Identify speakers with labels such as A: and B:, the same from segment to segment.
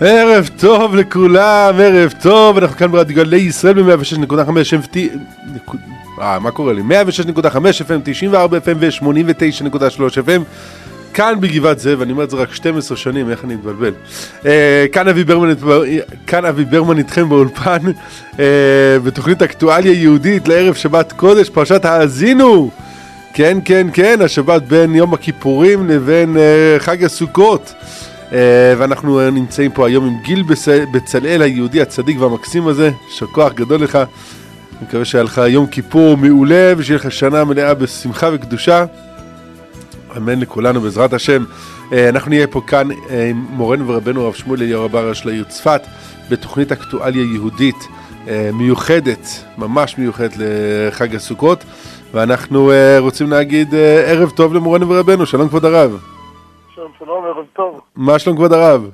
A: ערב טוב לכולם, ערב טוב, אנחנו כאן ברדיו גלי ישראל ב-106.5 FT, אה, מה קורה לי? 106.5 FM, 94 FM ו-89.3 FM, כאן בגבעת זאב, אני אומר את זה רק 12 שנים, איך אני מתבלבל. אה, כאן אבי ברמן, איתכם באולפן, אה, בתוכנית אקטואליה יהודית לערב שבת קודש, פרשת האזינו. כן, כן, כן, השבת בין יום הכיפורים לבין אה, חג הסוכות. Uh, ואנחנו נמצאים פה היום עם גיל בצלאל היהודי הצדיק והמקסים הזה, יישר כוח גדול לך. אני מקווה שהיה לך יום כיפור מעולה ושיהיה לך שנה מלאה בשמחה וקדושה. אמן לכולנו בעזרת השם. Uh, אנחנו נהיה פה כאן uh, עם מורנו ורבנו הרב שמואל אליהו רבה של העיר צפת בתוכנית אקטואליה יהודית מיוחדת, ממש מיוחדת לחג הסוכות. ואנחנו רוצים להגיד ערב טוב למורנו ורבנו, שלום כבוד הרב.
B: שלום, שלום, ערב טוב.
A: מה שלום כבוד הרב?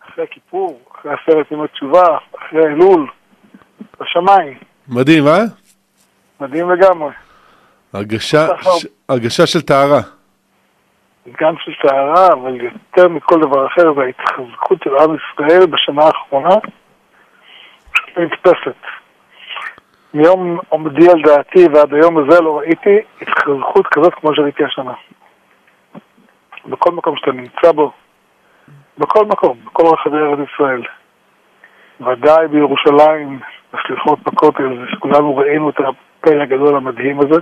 B: אחרי כיפור, אחרי עשרת ימי תשובה, אחרי אלול, בשמיים.
A: מדהים, אה?
B: מדהים לגמרי.
A: הרגשה, ש... הרגשה של טהרה.
B: גם של טהרה, אבל יותר מכל דבר אחר, זה ההתחזקות של עם ישראל בשנה האחרונה, פשוט נתפסת. מיום עומדי על דעתי ועד היום הזה לא ראיתי התחזקות כזאת כמו שראיתי השנה. בכל מקום שאתה נמצא בו, בכל מקום, בכל רחבי ארץ ישראל. ודאי בירושלים, בסליחות בכותל, שכולנו ראינו את הפלא הגדול המדהים הזה,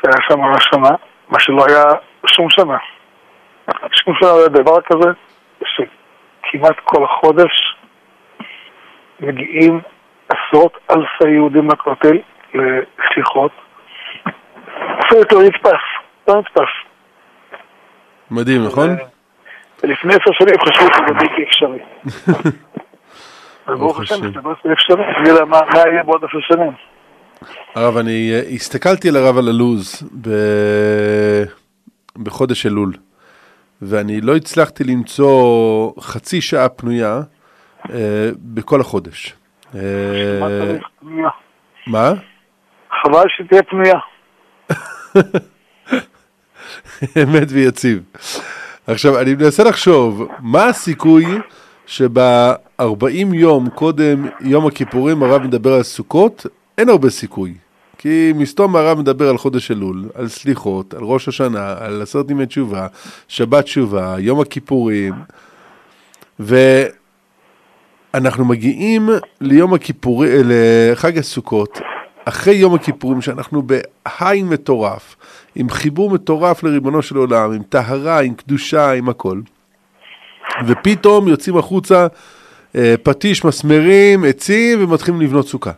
B: שהיה שם השנה, מה שלא היה שום שנה. שום שנה לא היה דבר כזה, שכמעט כל חודש מגיעים עשרות אלפי יהודים לכותל לסליחות. אפילו לא נתפס, לא נתפס.
A: מדהים, נכון?
B: לפני עשר שנים חשבו שזה בלתי אפשרי. וברוך השם, זה אפשרי, אני יודע מה יהיה בעוד עשר שנים.
A: הרב, אני הסתכלתי על הרב על הלו"ז בחודש אלול, ואני לא הצלחתי למצוא חצי שעה פנויה בכל החודש. מה?
B: חבל שתהיה פנויה.
A: אמת ויציב. עכשיו, אני מנסה לחשוב, מה הסיכוי שב-40 יום קודם יום הכיפורים הרב מדבר על סוכות? אין הרבה סיכוי. כי מסתום הרב מדבר על חודש אלול, על סליחות, על ראש השנה, על עשרת ימי תשובה, שבת תשובה, יום הכיפורים, ואנחנו מגיעים ליום הכיפורים, לחג הסוכות, אחרי יום הכיפורים, שאנחנו בהיי מטורף, עם חיבור מטורף לריבונו של עולם, עם טהרה, עם קדושה, עם הכל. ופתאום יוצאים החוצה אה, פטיש, מסמרים, עצים, ומתחילים לבנות סוכה.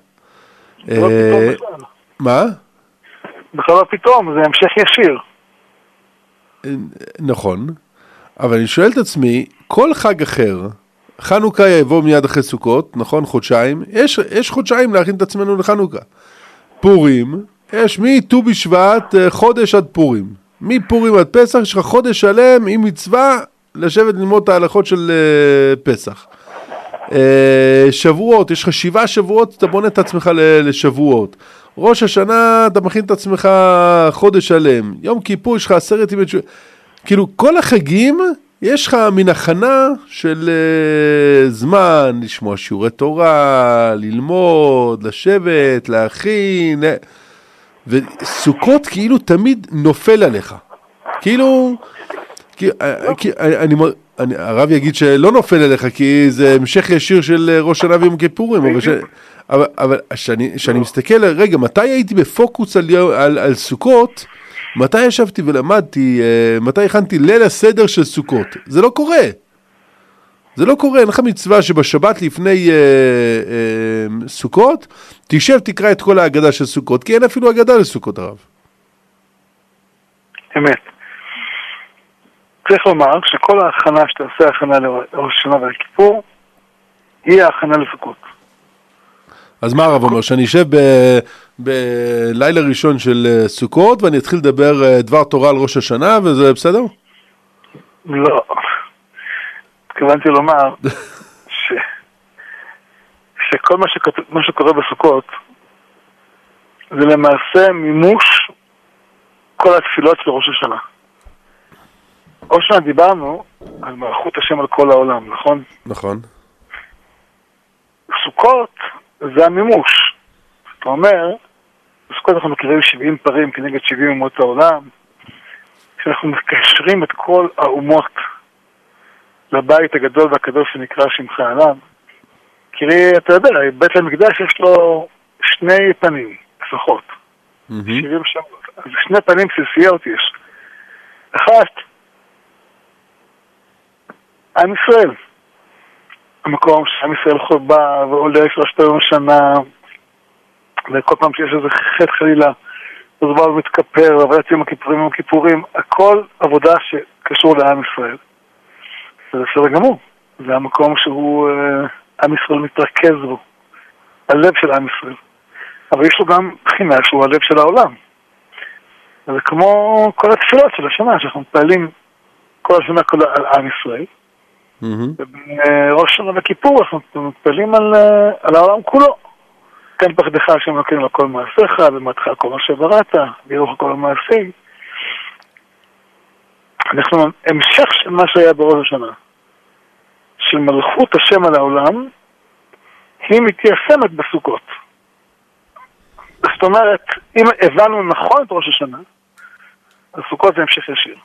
B: אה,
A: מה?
B: בכלל לא פתאום, זה המשך ישיר.
A: אה, נכון, אבל אני שואל את עצמי, כל חג אחר, חנוכה יבוא מיד אחרי סוכות, נכון? חודשיים. יש, יש חודשיים להכין את עצמנו לחנוכה. פורים, יש מט"ו בשבט חודש עד פורים. מפורים עד פסח יש לך חודש שלם עם מצווה לשבת ללמוד את ההלכות של uh, פסח. Uh, שבועות, יש לך שבעה שבועות, אתה בונה את עצמך לשבועות. ראש השנה, אתה מכין את עצמך חודש שלם. יום כיפור, יש לך עשרת ימי. כאילו, כל החגים, יש לך מין הכנה של uh, זמן, לשמוע שיעורי תורה, ללמוד, לשבת, להכין. וסוכות כאילו תמיד נופל עליך. כאילו, כי, אני, אני, הרב יגיד שלא נופל עליך, כי זה המשך ישיר של ראש שנה ויום כיפורים, אבל, ש, אבל, אבל שאני, שאני מסתכל, רגע, מתי הייתי בפוקוס על, על, על סוכות, מתי ישבתי ולמדתי, מתי הכנתי ליל הסדר של סוכות? זה לא קורה. זה לא קורה, אין לך מצווה שבשבת לפני אה, אה, סוכות, תשב תקרא את כל ההגדה של סוכות, כי אין אפילו הגדה לסוכות הרב.
B: אמת. צריך לומר שכל ההכנה שאתה עושה הכנה לראש השנה והכיפור, היא ההכנה לסוכות.
A: אז מה הרב אומר, שאני אשב בלילה ראשון של אה, סוכות ואני אתחיל לדבר אה, דבר תורה על ראש השנה וזה בסדר?
B: לא. התכוונתי לומר ש... שכל מה, שכת... מה שקורה בסוכות זה למעשה מימוש כל התפילות של ראש השנה. עוד שנה דיברנו על מלכות השם על כל העולם, נכון?
A: נכון.
B: סוכות זה המימוש. אתה אומר, בסוכות אנחנו מכירים 70 פרים כנגד 70 אומות העולם, כשאנחנו מקשרים את כל האומות לבית הגדול והקדוש שנקרא שמך עליו. כי אתה יודע, בית המקדש יש לו שני פנים לפחות,
A: מהמם.
B: 70 שמות. אז שני פנים בסיסיות יש. אחת, עם ישראל. המקום שעם ישראל בא ועולה שלושת יום השנה, וכל פעם שיש איזה חטא חלילה, אז בא ומתכפר, ועבודת יום הכיפורים יום הכיפורים, הכל עבודה שקשור לעם ישראל. זה בסדר גמור. זה המקום שהוא, אה, עם ישראל מתרכז בו, הלב של עם ישראל. אבל יש לו גם בחינה שהוא הלב של העולם. זה כמו כל התפילות של השנה, שאנחנו מתפעלים כל השנה כל, על עם ישראל. ובראש שנה וכיפור אנחנו מתפעלים על, אה, על העולם כולו. תן פחדך השם אלוקינו לכל מעשיך, ומתך כל מה שבראת, וירוך כל המעשים. אנחנו המשך של מה שהיה בראש השנה, של מלכות השם על העולם, היא מתיישמת בסוכות. זאת אומרת, אם הבנו נכון את ראש השנה, אז סוכות זה המשך ישיר.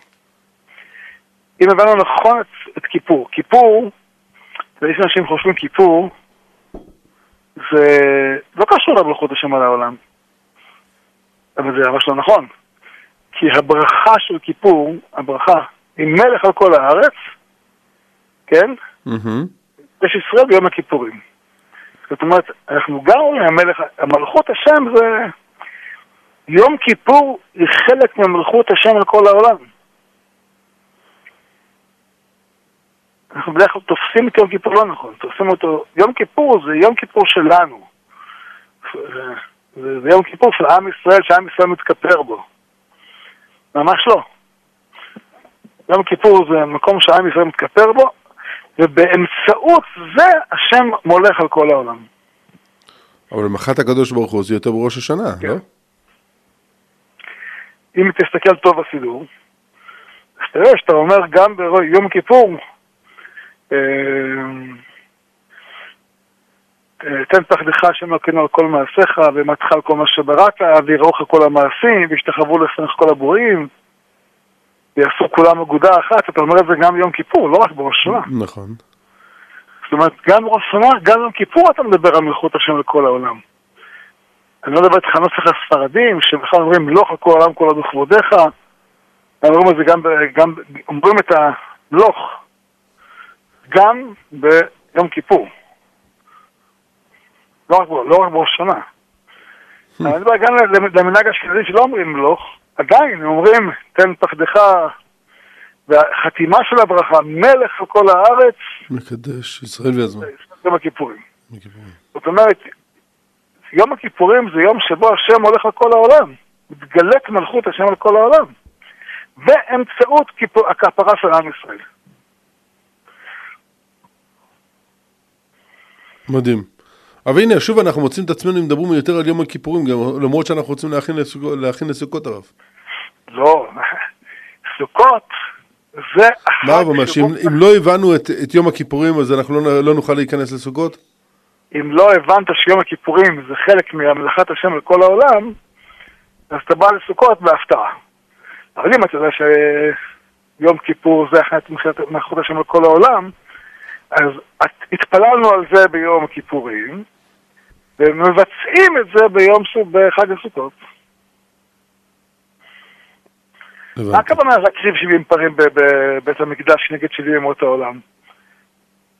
B: אם הבנו נכון את, כיפור, כיפור, ויש אנשים חושבים כיפור, זה לא קשור למלכות השם על העולם. אבל זה ממש לא נכון. כי הברכה של כיפור, הברכה, היא מלך על כל הארץ, כן? יש ישראל ביום הכיפורים. זאת אומרת, אנחנו גם אומרים, המלך, המלכות השם זה... יום כיפור היא חלק ממלכות השם על כל העולם. אנחנו בדרך כלל תופסים את יום כיפור לא נכון, תופסים אותו, יום כיפור זה יום כיפור שלנו. זה, זה, זה יום כיפור של עם ישראל, שעם ישראל מתכפר בו. ממש לא. יום כיפור זה מקום שעם ישראל מתכפר בו, ובאמצעות זה השם מולך על כל העולם.
A: אבל למחרת הקדוש ברוך הוא זה יותר בראש השנה,
B: כן.
A: לא?
B: אם תסתכל טוב בסידור, אז תראה שאתה אומר גם ביום כיפור, תן פחדך השם אלוקינו על כל מעשיך, ומתך על כל מה שבראת, ויראוך כל המעשים, וישתחוו לפניך כל הבורים, ויעשו כולם אגודה אחת, אתה אומר את זה גם ביום כיפור, לא רק בראש השנה.
A: נכון.
B: זאת אומרת, גם בראש השנה, גם ביום כיפור אתה מדבר על מלכות השם לכל העולם. אני לא מדבר איתך נוסח הספרדים, שבכלל אומרים על כל העולם כולו בכבודיך, אומרים את זה גם, גם אומרים את המלוך גם ביום כיפור. לא רק, לא רק בראש השנה. אני מדבר גם למ- למנהג האשכנזי שלא אומרים מלוך, עדיין הם אומרים תן פחדך, והחתימה של הברכה, מלך על כל הארץ,
A: מקדש ישראל ויזמן.
B: יום הכיפורים. זאת אומרת, יום הכיפורים זה יום שבו השם הולך על כל העולם. מתגלית מלכות השם על כל העולם. באמצעות הכפרה של עם ישראל.
A: מדהים. אבל הנה, שוב אנחנו מוצאים את עצמנו מדברים יותר על יום הכיפורים, גם למרות שאנחנו רוצים להכין לסוכות, להכין לסוכות הרב.
B: לא, סוכות זה
A: מה אבל מה, שאם אם לא הבנו את, את יום הכיפורים אז אנחנו לא, לא נוכל להיכנס לסוכות?
B: אם לא הבנת שיום הכיפורים זה חלק מהמלאכת השם על כל העולם, אז אתה בא לסוכות בהפתעה. אבל אם אתה יודע שיום כיפור זה אחת מלאכות השם על כל העולם, אז התפללנו על זה ביום הכיפורים, ומבצעים את זה ביום. בחג הסוכות. מה. הכוונה להקריב 70 פרים בבית המקדש נגד 70 אומות העולם?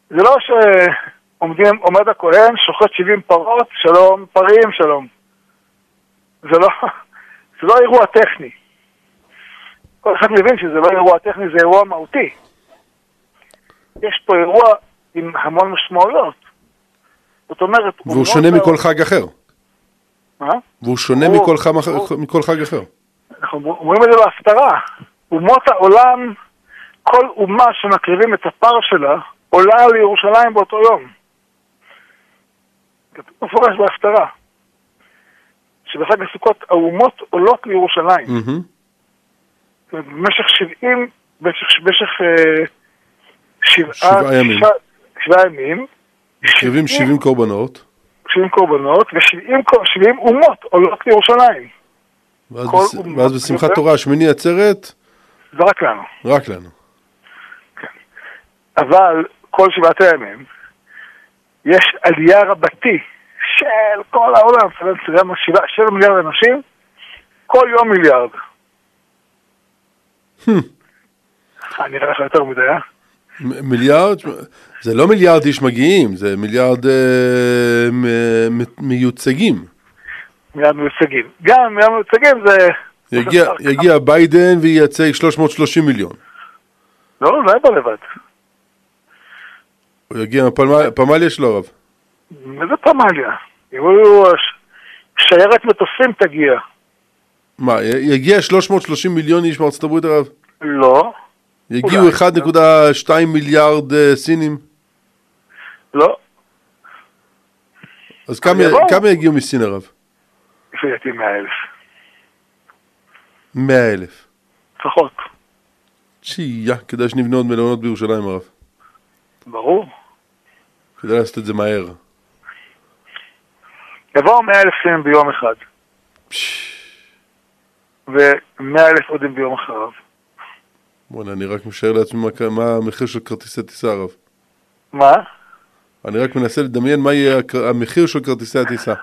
B: זה לא שעומדים, עומד הכהן, שוחט 70 פרות, שלום, פרים, שלום. זה לא, זה לא אירוע טכני. כל אחד מבין שזה לא אירוע טכני, זה אירוע מהותי. יש פה אירוע עם המון משמעויות. זאת אומרת...
A: והוא
B: אומות
A: שונה מכל חג אחר.
B: מה?
A: והוא שונה
B: ברור,
A: מכל, חג,
B: ברור.
A: מכל חג אחר.
B: אנחנו אומרים את זה בהפטרה. אומות העולם, כל אומה שמקריבים את הפר שלה, עולה לירושלים באותו יום. כתוב מפורש בהפטרה. שבחג הסוכות האומות עולות לירושלים. אומרת, במשך 70 במשך, במשך אה, שבעה,
A: שבעה ימים.
B: שבעה ימים,
A: מקריבים 70 קורבנות,
B: 70 קורבנות ו-70 אומות עולות לירושלים.
A: ואז בס-
B: אומות
A: ואז בשמחת. תורה, שמיני עצרת,
B: זה רק לנו.
A: רק לנו.
B: אבל כל שבעת הימים יש עלייה רבתי של כל העולם, שבע מיליארד אנשים, כל יום מיליארד. אה, נראה לך יותר מדי, אה?
A: מיליארד, זה לא מיליארד איש מגיעים, זה מיליארד אה, מ- מ- מיוצגים.
B: מיליארד מיוצגים. גם מיליארד מיוצגים זה...
A: יגיע, יגיע ביידן וייצג 330 מיליון.
B: לא, לא יבוא לבד.
A: הוא יגיע, פמל- פמליה שלו הרב.
B: מה זה פמליה? אם הוא... שיירת מטוסים תגיע.
A: מה, יגיע 330 מיליון איש מארצות הברית הרב?
B: לא,
A: יגיעו
B: אולי.
A: 1.2 מיליארד אה, סינים?
B: לא.
A: אז כמה. כמה יגיעו מסין הרב?
B: לפי דעתי 100 אלף.
A: 100 אלף.
B: לפחות.
A: שייה, כדאי שנבנה עוד מלונות בירושלים הרב.
B: ברור.
A: כדאי לעשות את זה מהר.
B: יבואו 100 אלף סינים ביום אחד. ו-100 אלף הודים ביום אחריו.
A: בוא'נה, אני רק משער לעצמי מה, מה המחיר של כרטיסי טיסה הרב.
B: מה?
A: אני רק מנסה לדמיין מה יהיה המחיר של כרטיסי הטיסה.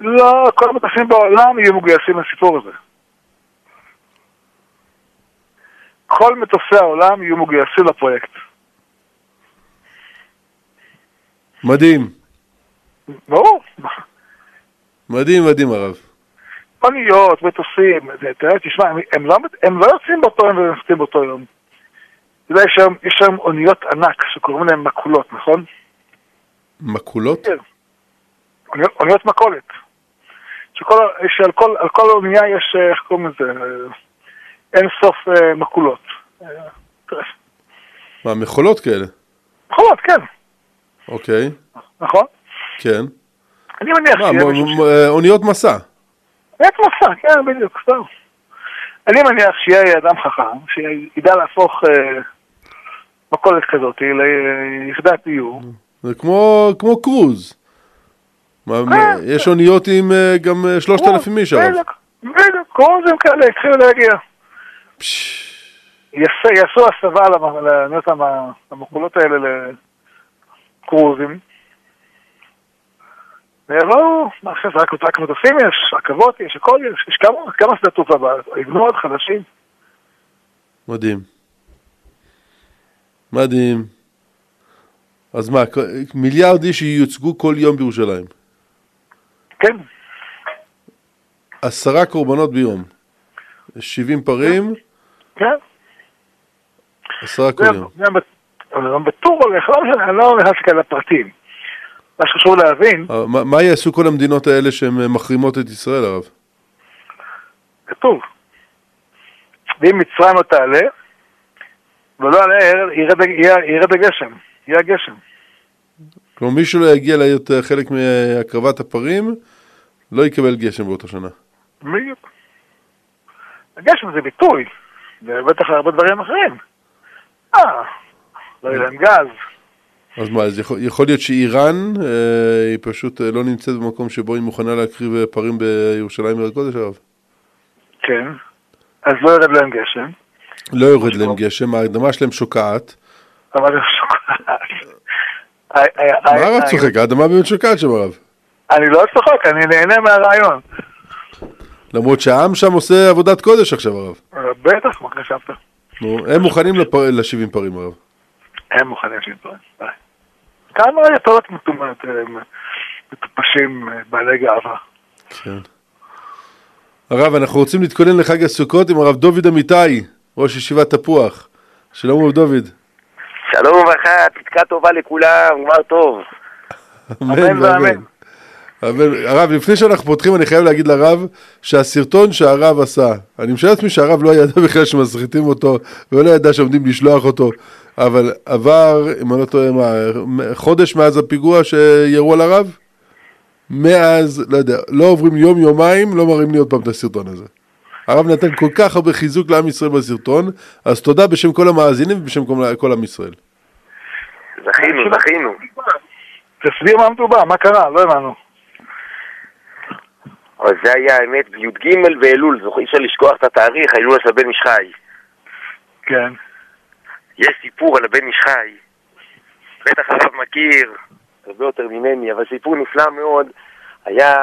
B: לא, כל המטוסים בעולם יהיו מגויסים לסיפור הזה. כל מטוסי העולם יהיו מגויסים לפרויקט.
A: מדהים,
B: ברור.
A: מדהים, מדהים הרב.
B: אוניות, מטוסים, תראה, תשמע, הם, הם, לא, הם לא יוצאים באותו יום יוצאים באותו יום. אתה יודע, יש היום, היום אוניות ענק שקוראים להן מקולות, נכון?
A: מקולות?
B: כן. אוניות, מכולת. שכל, שעל כל, על כל אונייה יש, אה, איך קוראים לזה, אה, אין סוף אה, מקולות. אה,
A: מה, מכולות כאלה?
B: מכולות, כן,
A: אוקיי,
B: נכון?
A: כן.
B: אני מניח
A: מה,
B: שיהיה
A: אוניות מסע.
B: בית מסע, כן, בדיוק, סתם. אני מניח שיהיה אדם חכם, שידע להפוך אה, מכולת כזאת ליחידת דיור.
A: זה כמו, כמו קרוז.
B: אה,
A: מה, יש אוניות עם אה, גם אה, 3,000 איש הרב.
B: בדיוק, קרוזים כאלה התחילו להגיע. יעשו הסבה למ- לאוניות המ- המכולות האלה לקרוזים. ויבואו, מה עכשיו, רק מטוסים יש, רכבות יש, הכל יש, יש כמה- כמה שדה תעופה בארץ, יבנו עוד חדשים.
A: מדהים. מדהים. אז מה, מיליארד איש ייוצגו כל יום בירושלים.
B: כן,
A: עשרה קורבנות ביום. 70 פרים,
B: כן.
A: עשרה
B: זה-. זה גם בטור הולך, לא אני לא נכנס כאן לפרטים. מה שחשוב להבין,
A: אה, מה- מה יעשו כל המדינות האלה שהן אה, מחרימות את ישראל, הרב?
B: כתוב. ואם מצרים לא תעלה, ולא יעלה, ירד- ירד- ירד הגשם, יהיה הגשם.
A: כלומר, מי שלא יגיע להיות אה, חלק מהקרבת הפרים, לא יקבל גשם באותה שנה.
B: בדיוק. הגשם זה ביטוי, ובטח להרבה דברים אחרים. אה, לא יהיה להם גז.
A: אז מה, אז יכול, יכול להיות שאיראן, אה, היא פשוט אה, לא נמצאת במקום שבו היא מוכנה להקריב אה, פרים בירושלים עיר הקודש, הרב?
B: כן. אז לא ירד להם גשם.
A: לא יורד להם גשם, האדמה שלהם שוקעת.
B: אבל זה שוקעת.
A: מה הרב צוחק? האדמה באמת שוקעת שם, הרב.
B: אני לא צוחק, אני נהנה מהרעיון.
A: למרות שהעם שם עושה עבודת קודש עכשיו, הרב.
B: בטח, מה חשבת?
A: נו, הם מוכנים ל-70 פרים, הרב.
B: הם מוכנים שיתפרץ. די. כמה יתרות מטומאת, הם מטופשים, בעלי גאווה.
A: כן. הרב, אנחנו רוצים להתכונן לחג הסוכות עם הרב דוד אמיתי, ראש ישיבת תפוח. שלום רב דוד.
C: שלום וברכה, פתקה טובה לכולם, גמר טוב.
B: אמן ואמן.
A: אבל הרב, לפני שאנחנו פותחים, אני חייב להגיד לרב שהסרטון שהרב עשה, אני משער לעצמי שהרב לא ידע בכלל שמסריטים אותו, ולא ידע שעומדים לשלוח אותו, אבל עבר, אם אני לא טועה, מה, חודש מאז הפיגוע שירו על הרב? מאז, לא יודע, לא עוברים יום, יומיים, לא מראים לי עוד פעם את הסרטון הזה. הרב נתן כל כך הרבה חיזוק לעם ישראל בסרטון, אז תודה בשם כל המאזינים ובשם כל- כל עם ישראל.
C: זכינו, זכינו.
B: תסביר מה מדובר, מה קרה? לא הבנו.
C: אבל זה היה האמת בי"ג באלול, זוכר, אי אפשר לשכוח את התאריך, ההילולה של הבן איש חי.
B: כן.
C: יש סיפור על הבן איש חי, בטח הרב מכיר, הרבה יותר ממני, אבל סיפור נפלא מאוד. היה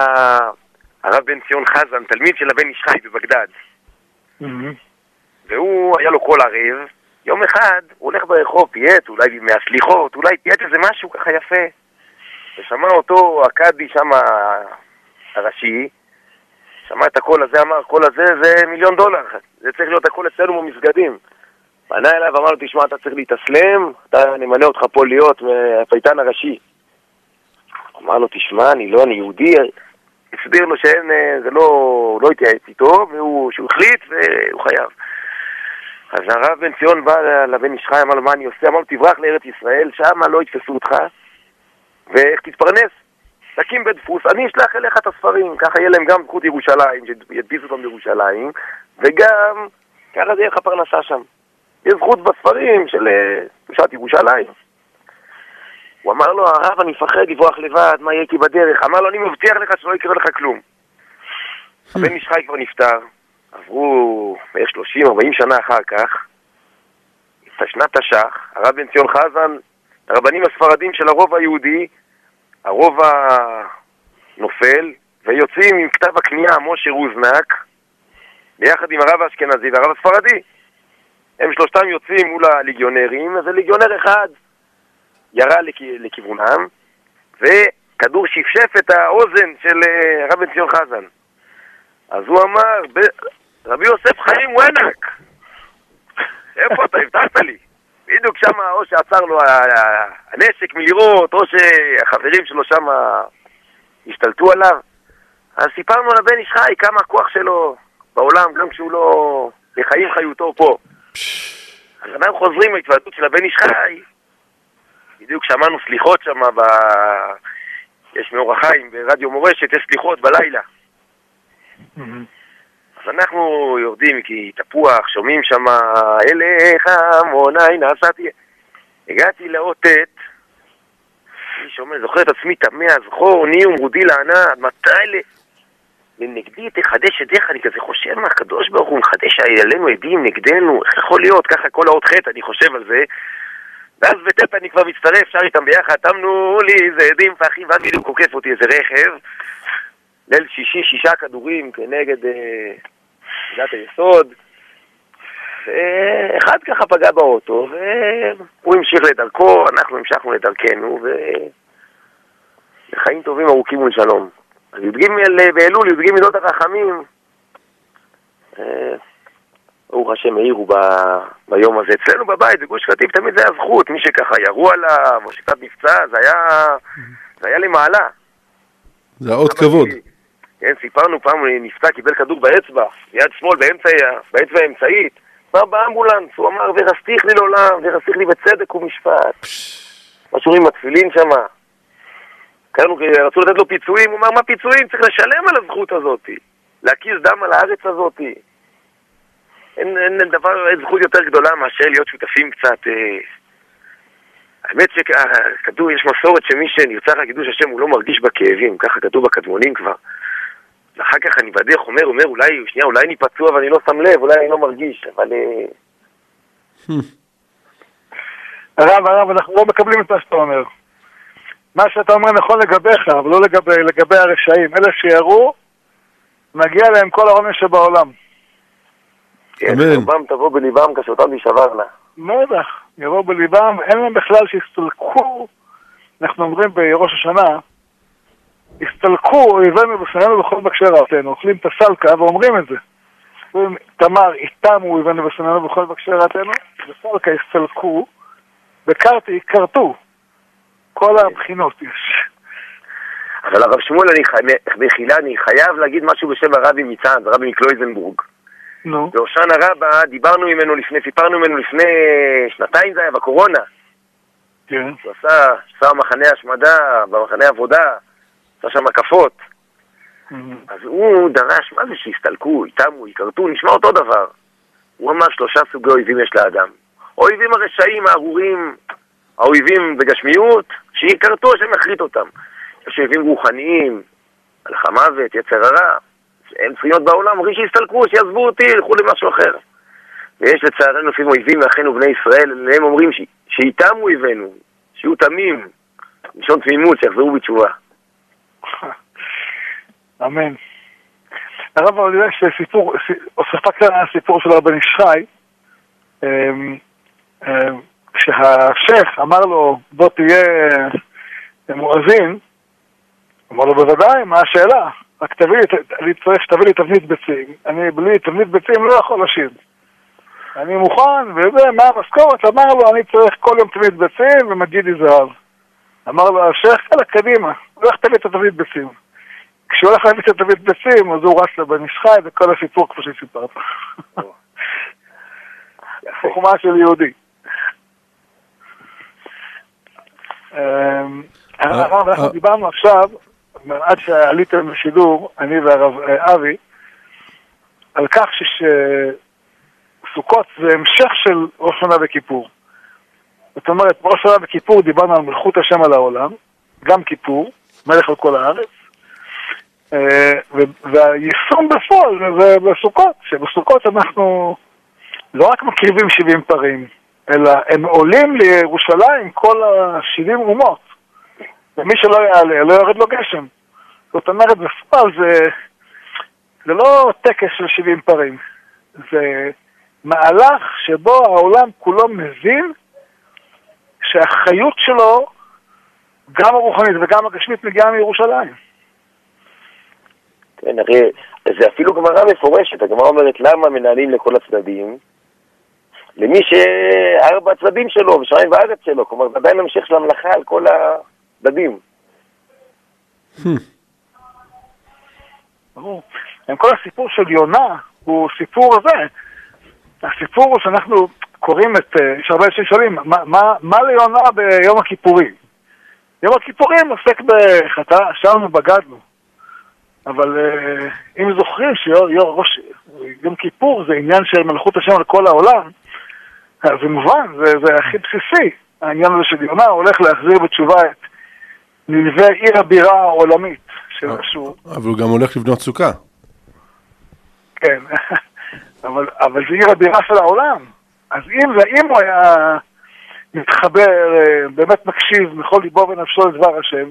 C: הרב בן ציון חזן, תלמיד של הבן איש חי בבגדד. והוא, היה לו קול ערב. יום אחד הוא הולך ברחוב, פייט, אולי מהסליחות, אולי פייט איזה משהו ככה יפה. ושמע אותו הקאדי שם, הראשי, שמע את הקול הזה, אמר, הקול הזה זה מיליון דולר, זה צריך להיות הקול אצלנו במסגדים. פנה אליו ואמר לו, תשמע, אתה צריך להתאסלם, אתה, נמנה אותך פה להיות הפייטן הראשי. אמר לו, תשמע, אני לא, אני יהודי. הסביר לו שאין, אה, זה לא, הוא לא התייעץ איתו, והוא, שהוא החליט והוא חייב. אז הרב בן ציון בא לבן איש חי, אמר לו, מה אני עושה? אמר לו, תברח לארץ ישראל, שם לא יתפסו אותך, ואיך תתפרנס? תקים בית דפוס, אני אשלח אליך את הספרים, ככה יהיה להם גם זכות ירושלים, שידפיסו אותם בירושלים, וגם ככה זה יהיה לך פרנסה שם. יש זכות בספרים של אה, קדושת ירושלים. הוא אמר לו, הרב, אני מפחד לברוח לבד, מה יהיה איתי בדרך? אמר לו, אני מבטיח לך שלא יקרה לך כלום. הבן איש חי כבר נפטר, עברו בערך 30-40 שנה אחר כך, שנת תש"ח, הרב בן ציון חזן, הרבנים הספרדים של הרוב היהודי, הרוב הנופל, ויוצאים עם כתב הכניעה משה רוזנק, ביחד עם הרב האשכנזי והרב הספרדי. הם שלושתם יוצאים מול הליגיונרים, אז הליגיונר אחד ירה לכ... לכיוונם, וכדור שפשף את האוזן של אה, הרב בן ציון חזן. אז הוא אמר, "ב- רבי יוסף חיים וונק, איפה אתה? הבטחת לי. בדיוק שם, או שעצר לו הנשק מלירות, או שהחברים שלו שם השתלטו עליו. אז סיפרנו על הבן איש חי, כמה הכוח שלו בעולם, גם כשהוא לא בחיים חיותו פה. אז אנחנו חוזרים להתוועדות של הבן איש חי, בדיוק שמענו סליחות שם, ב... יש מאור החיים ברדיו מורשת, יש סליחות בלילה. אז אנחנו יורדים כי תפוח, שומעים שם, אליך עמוני נסעתי. הגעתי לאות ט', אני שומע, זוכר את עצמי תמה, זכור, ני ומרודי לענה, עד מתי ל... לנגדי תחדש ידיך, אני כזה חושב מה הקדוש ברוך הוא מחדש עלינו עדים נגדנו, איך יכול להיות, ככה כל האות ח' אני חושב על זה. ואז בט' אני כבר מצטרף, שר איתם ביחד, תמנו לי איזה עדים פחים, ואז בדיוק עוקף אותי איזה רכב. ליל שישי, שישה כדורים כנגד אה, נקודת היסוד. ואחד ככה פגע באוטו, והוא המשיך לדרכו, אנחנו המשכנו לדרכנו, ו... לחיים טובים ארוכים ולשלום. אז י"ג באלול, י"ג מידות הרחמים, אה, ברוך השם העירו ביום הזה. אצלנו בבית, בגוש קטיף, תמיד זה היה זכות, מי שככה ירו עליו, או שקצת נפצע, זה היה, זה היה למעלה.
A: זה האות כבוד.
C: כן, סיפרנו פעם, נפצע, קיבל כדור באצבע, יד שמאל, באמצע, באצבע האמצעית. בא באמבולנס, הוא אמר, ורסתיך לי לעולם, ורסתיך לי בצדק ומשפט. מה שאומרים התפילין שם. קראנו, רצו לתת לו פיצויים, הוא אמר, מה פיצויים? צריך לשלם על הזכות הזאת. להקיז דם על הארץ הזאת. אין, אין דבר, אין זכות יותר גדולה מאשר להיות שותפים קצת. אה... האמת שכתוב, יש מסורת שמי שנרצח על קידוש השם הוא לא מרגיש בכאבים, ככה כתוב בקדמונים כבר. ואחר כך אני בדרך אומר, אומר, אולי, שנייה, אולי אני פצוע ואני לא שם לב, אולי אני לא מרגיש, אבל... אה,
B: הרב, הרב, אנחנו לא מקבלים את מה שאתה אומר. מה שאתה אומר נכון לגביך, אבל לא לגבי, לגבי הרשעים. אלה שירו, מגיע להם כל העונש שבעולם.
C: כן,
A: אמן.
C: רובם תבוא בליבם כשאותם תישברנה.
B: בטח, יבואו בליבם, אין להם בכלל שיסתלקו, אנחנו אומרים בראש השנה, הסתלקו אויבינו בפנינו בכל מקשה רעתנו, אוכלים את הסלקה ואומרים את זה. תמר, איתם הוא אויבינו בפנינו בכל מקשה רעתנו, בסלקה הסתלקו, בקרתי, כרתו. כל הבחינות יש.
C: אבל הרב שמואל, אני חי- מחילה, אני חייב להגיד משהו בשם הרבי מצעד, הרבי מקלויזנבורג.
B: נו,
C: בהושענא רבה, דיברנו ממנו לפני, סיפרנו ממנו לפני שנתיים זה היה, בקורונה.
B: כן.
C: הוא עשה, עשה מחנה השמדה, במחנה עבודה, עשה שם הקפות. אז הוא דרש, מה זה שיסתלקו, יתמו, יכרתו, נשמע אותו דבר. הוא אמר שלושה סוגי אויבים יש לאדם. האויבים הרשעים, הארורים, האויבים בגשמיות, שיכרתו, השם יחריט אותם. יש אויבים רוחניים, הלך המוות, יצר הרע, אין צריכים בעולם, אומרים שיסתלקו, שיעזבו אותי, ילכו למשהו אחר. ויש לצערנו לפעמים אויבים מאחינו בני ישראל, הם אומרים ש... שאיתם אויבינו, שיהיו תמים, לישון תמימות, שיחזרו בתשובה.
B: אמן. הרב אבל יודע שסיפור, הוספה כאן הסיפור של רבן איש חי, אמ, אמ, כשהשייח אמר לו, בוא תהיה מואזין, אמר לו, בוודאי, מה השאלה? רק תביא לי, אני צריך שתביא לי תבנית ביצים. אני בלי תבנית ביצים לא יכול לשיר. אני מוכן, וזה, מה המשכורת? אמר לו, אני צריך כל יום תבנית ביצים ומגידי זהב. אמר לו השייח, יאללה, קדימה, לך תביא את התבנית ביצים. כשהוא הולך להביא את התבנית ביצים, אז הוא רץ לבן איש חי, וכל הסיפור כמו שסיפרת. חוכמה של יהודי. אמ, הרב, אנחנו דיברנו עכשיו, עד שעליתם לשידור, אני והרב אבי, על כך שסוכות זה המשך של ראש שנה וכיפור. זאת אומרת, בראש שנה וכיפור דיברנו על מלכות השם על העולם, גם כיפור, מלך על כל הארץ, והיישום בפועל זה בסוכות, שבסוכות אנחנו לא רק מקריבים 70 פרים, אלא הם עולים לירושלים כל ה-70 אומות. ומי שלא יעלה, לא יורד לו גשם. זאת אומרת, בפועל זה, זה לא טקס של 70 פרים, זה מהלך שבו העולם כולו מבין שהחיות שלו, גם הרוחנית וגם הגשמית, מגיעה מירושלים.
C: כן, הרי זה אפילו גמרא מפורשת, הגמרא אומרת למה מנהלים לכל הצדדים? למי שארבע הצדדים שלו, ושמיים וארץ שלו, כלומר זה עדיין המשך של המלאכה על כל הצדדים.
B: ברור. כל הסיפור של יונה הוא סיפור הזה. הסיפור הוא שאנחנו קוראים את, אה, יש הרבה אנשים שואלים, מה, מה, מה ליונה ביום הכיפורים? יום הכיפורים עוסק בחטא, שרנו בגדנו. אבל אה, אם זוכרים שיום כיפור זה עניין של מלכות השם על כל העולם, זה מובן, זה, זה הכי בסיסי. העניין הזה של יונה הולך להחזיר בתשובה את נלווה עיר הבירה העולמית של אשור.
A: אבל הוא גם הולך לבנות סוכה.
B: כן, אבל, אבל זה עיר הבירה של העולם. אז אם, אם הוא היה מתחבר, אה, באמת מקשיב מכל ליבו ונפשו לדבר השם,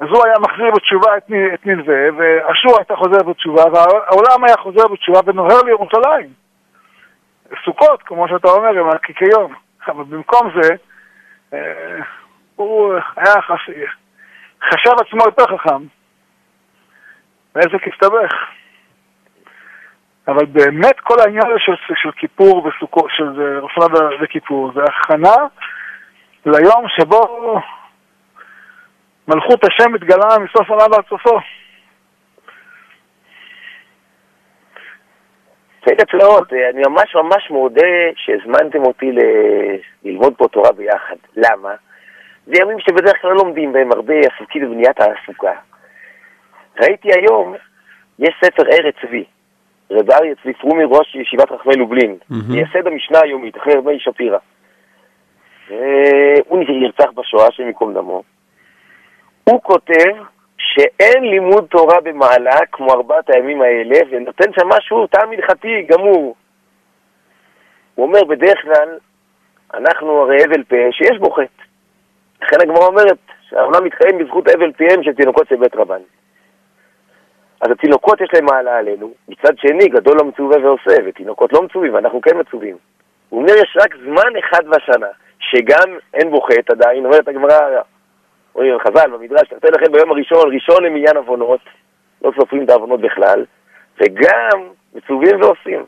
B: אז הוא היה מחזיר בתשובה את, את נלווה, ואשור הייתה חוזר בתשובה, והעולם היה חוזר בתשובה ונוהר לירושלים. סוכות, כמו שאתה אומר, עם הקיקיון. אבל במקום זה, אה, הוא היה חש... חשב עצמו יותר חכם. והעסק הסתבך. אבל באמת כל העניין הזה של, של כיפור וסוכות, של ראש וכיפור, זה הכנה ליום שבו מלכות השם מתגלה מסוף עולם ועד סופו.
C: צעיר הצלעות, אני ממש ממש מודה שהזמנתם אותי ל... ללמוד פה תורה ביחד. למה? זה ימים שבדרך כלל לא לומדים בהם הרבה עסוקים בבניית הסוכה. ראיתי היום, יש ספר ארץ צבי, רב אריה צבי פרומי, ראש ישיבת רחמי לובלין, מייסד המשנה היומית, אחרי רבי שפירא. הוא נרצח בשואה, השם ייקום דמו. הוא כותב שאין לימוד תורה במעלה כמו ארבעת הימים האלה, ונותן שם משהו טעם הלכתי גמור. הוא אומר, בדרך כלל, אנחנו הרי אבל פה שיש בו חטא. לכן הגמרא אומרת שהעולם מתקיים בזכות אבל פיהם של תינוקות של בית רבן. אז התינוקות יש להם מעלה עלינו, מצד שני, גדול לא מצווה ועושה, ותינוקות לא מצווים, ואנחנו כן מצווים. הוא אומר, יש רק זמן אחד בשנה, שגם אין בו חטא עדיין, אומרת הגמרא, אומרים חז"ל במדרש, נותן לכם ביום הראשון, ראשון למניין עוונות, לא סופרים את העוונות בכלל, וגם מצווים ועושים.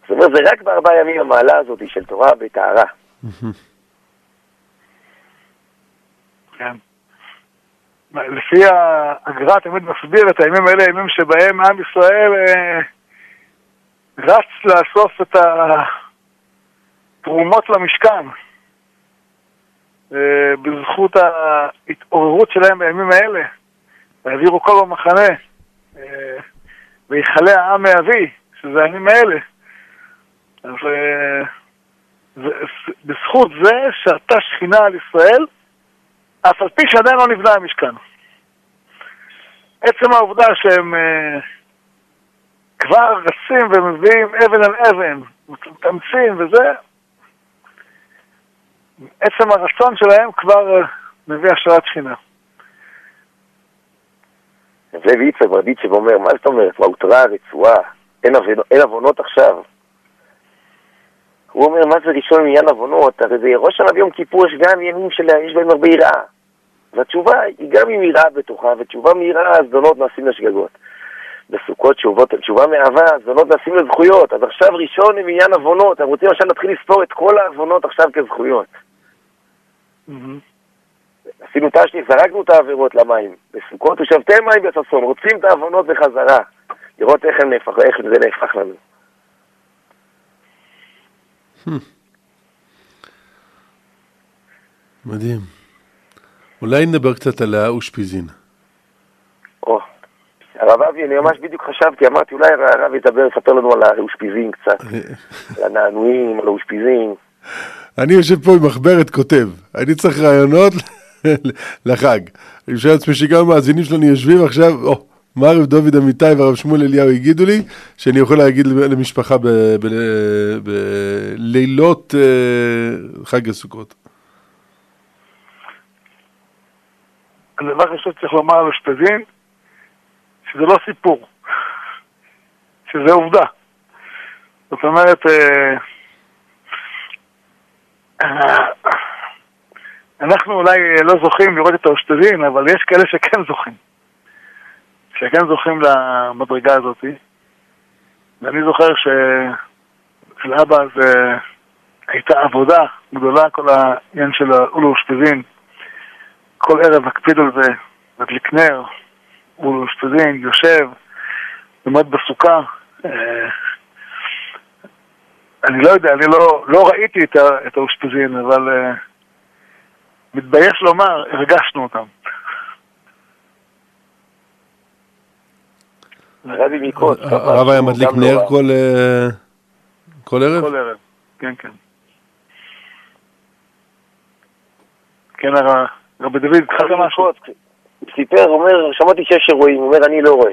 C: זאת אומרת, זה רק בארבעה ימים המעלה הזאת של תורה בטהרה.
B: כן. לפי הגר"א תמיד מסביר את הימים האלה, ימים שבהם עם ישראל אה, רץ לאסוף את התרומות למשכן. אה, בזכות ההתעוררות שלהם בימים האלה, והעבירו כל במחנה, אה, ויכלה העם מאבי, שזה הימים האלה. אז אה, בזכות זה שרתה שכינה על ישראל, אף על פי שעדיין לא נבנה המשכן. עצם העובדה שהם כבר רצים ומביאים אבן על אבן, מתאמצים וזה, עצם הרצון שלהם כבר אה, מביא השראת שכינה.
C: זאב יצחק ברדיצ'ב אומר, מה זאת אומרת? מה הותרה הרצועה? אין עוונות- עכשיו. הוא אומר, מה זה ראשון מעניין עוונות? הרי זה ראש שנה ביום כיפור יש גם ימים שיש בהם הרבה יראה. והתשובה היא גם עם יראה בתוכה, ותשובה מיראה, הזדונות נעשים לשגגות. בסוכות תשובות, תשובה מאהבה, הזדונות נעשים לזכויות. אז עכשיו ראשון עם עניין עוונות, הם רוצים עכשיו להתחיל לספור את כל העוונות עכשיו כזכויות. עשינו תשליך, זרקנו את העבירות למים. בסוכות ושבתם מים בששון, רוצים את העוונות בחזרה. לראות איך, נהפך, איך זה נהפך לנו.
A: מדהים. אולי נדבר קצת על האושפיזין.
C: או, הרב אבי, אני ממש בדיוק חשבתי, אמרתי, אולי הרב ידבר, יספר לנו על האושפיזין קצת, על הנענועים, על האושפיזין.
A: אני יושב פה עם מחברת כותב, אני צריך רעיונות לחג. אני חושב לעצמי שגם המאזינים שלנו יושבים עכשיו, או, מה הרב דוד אמיתי והרב שמואל אליהו הגידו לי, שאני יכול להגיד למשפחה בלילות אה, חג הסוכות.
B: הדבר ראשון שצריך לומר על אושפזין, שזה לא סיפור, שזה עובדה. זאת אומרת, אה, אנחנו אולי לא זוכים לראות את האושפזין, אבל יש כאלה שכן זוכים. שכן זוכים למדרגה הזאת. ואני זוכר שאצל אבא זה הייתה עבודה גדולה, כל העניין של האולו-אושפזין. כל ערב מקפיד על זה, מדליק נר, הוא אושפזין, יושב, עומד בסוכה. אה, אני לא יודע, אני לא, לא ראיתי את, את האושפזין, אבל uh, מתבייש לומר, הרגשנו אותם.
C: רבי מיקות.
A: הרב היה מדליק נר כל אה, כל ערב?
B: כל ערב, כן, כן. כן, הר- רבי דוד, התחלת משהו?
C: הוא סיפר, אומר, שמעתי שיש אירועים, הוא אומר, אני לא רואה.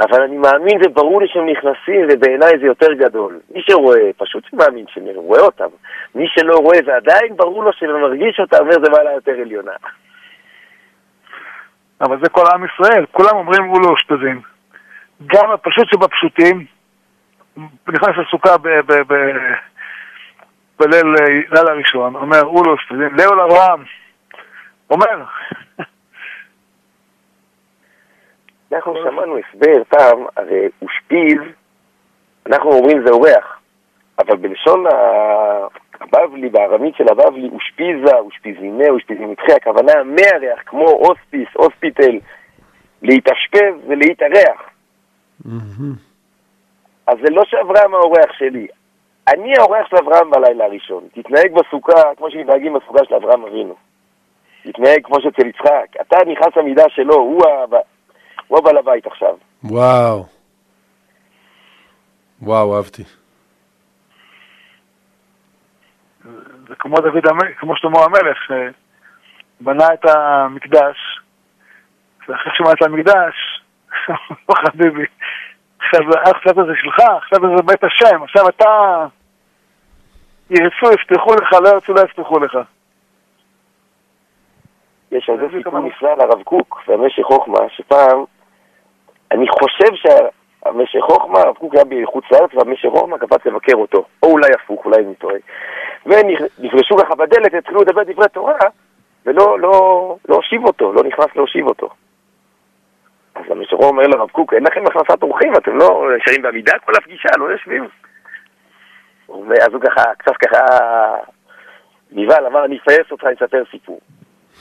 C: אבל אני מאמין וברור לי שהם נכנסים, ובעיניי זה יותר גדול. מי שרואה, פשוט מאמין שאני רואה אותם. מי שלא רואה ועדיין ברור לו שמרגיש אותם, אומר, זה מעלה יותר עליונה.
B: אבל זה כל עם ישראל, כולם אומרים הוא לא אושפזין. גם הפשוט שבפשוטים, נכנס לסוכה בליל לילה הראשון, אומר הוא לא אושפזין, ליאול אברהם, אומר,
C: אנחנו שמענו הסבר פעם, הרי אושפיז, אנחנו אומרים זה אורח, אבל בלשון הבבלי, בארמית של הבבלי, אושפיזה, אושפיזינה, אושפיזינתכי, הכוונה מארח, כמו הוספיס, הוספיטל, להתאשפז ולהתארח. אז זה לא שאברהם האורח שלי. אני האורח של אברהם בלילה הראשון. תתנהג בסוכה כמו שמתנהגים בסוכה של אברהם אבינו. תתנהג כמו שאצל יצחק. אתה נכנס למידה שלו, הוא, ה... הוא הבעל הבית עכשיו.
A: וואו. וואו, אהבתי.
B: זה כמו דוד המלך, כמו שלמה המלך, שבנה את המקדש, ואחרי שבנה את המקדש, לא חביבי, עכשיו עכשיו זה שלך, עכשיו זה בית השם, עכשיו אתה... ירצו, יפתחו לך, לא ירצו, לא יפתחו לך.
C: יש על זה סיפור. נפלא על הרב קוק והמשך חוכמה, שפעם, אני חושב שהמשך חוכמה, הרב קוק היה בחוץ לארץ והמשך חוכמה קפץ לבקר אותו. או אולי הפוך, אולי אני טועה. ונפגשו ככה בדלת, התחילו לדבר דברי תורה, ולא לא, לא הושיב אותו, לא נכנס להושיב אותו. אז המשך חוכמה אומר לרב קוק, אין לכם הכנסת אורחים, אתם לא נשארים בעמידה כל הפגישה, לא יושבים. הוא אומר, אז הוא ככה, קצת ככה נבהל, אמר, אני אפייס אותך, אני אספר סיפור.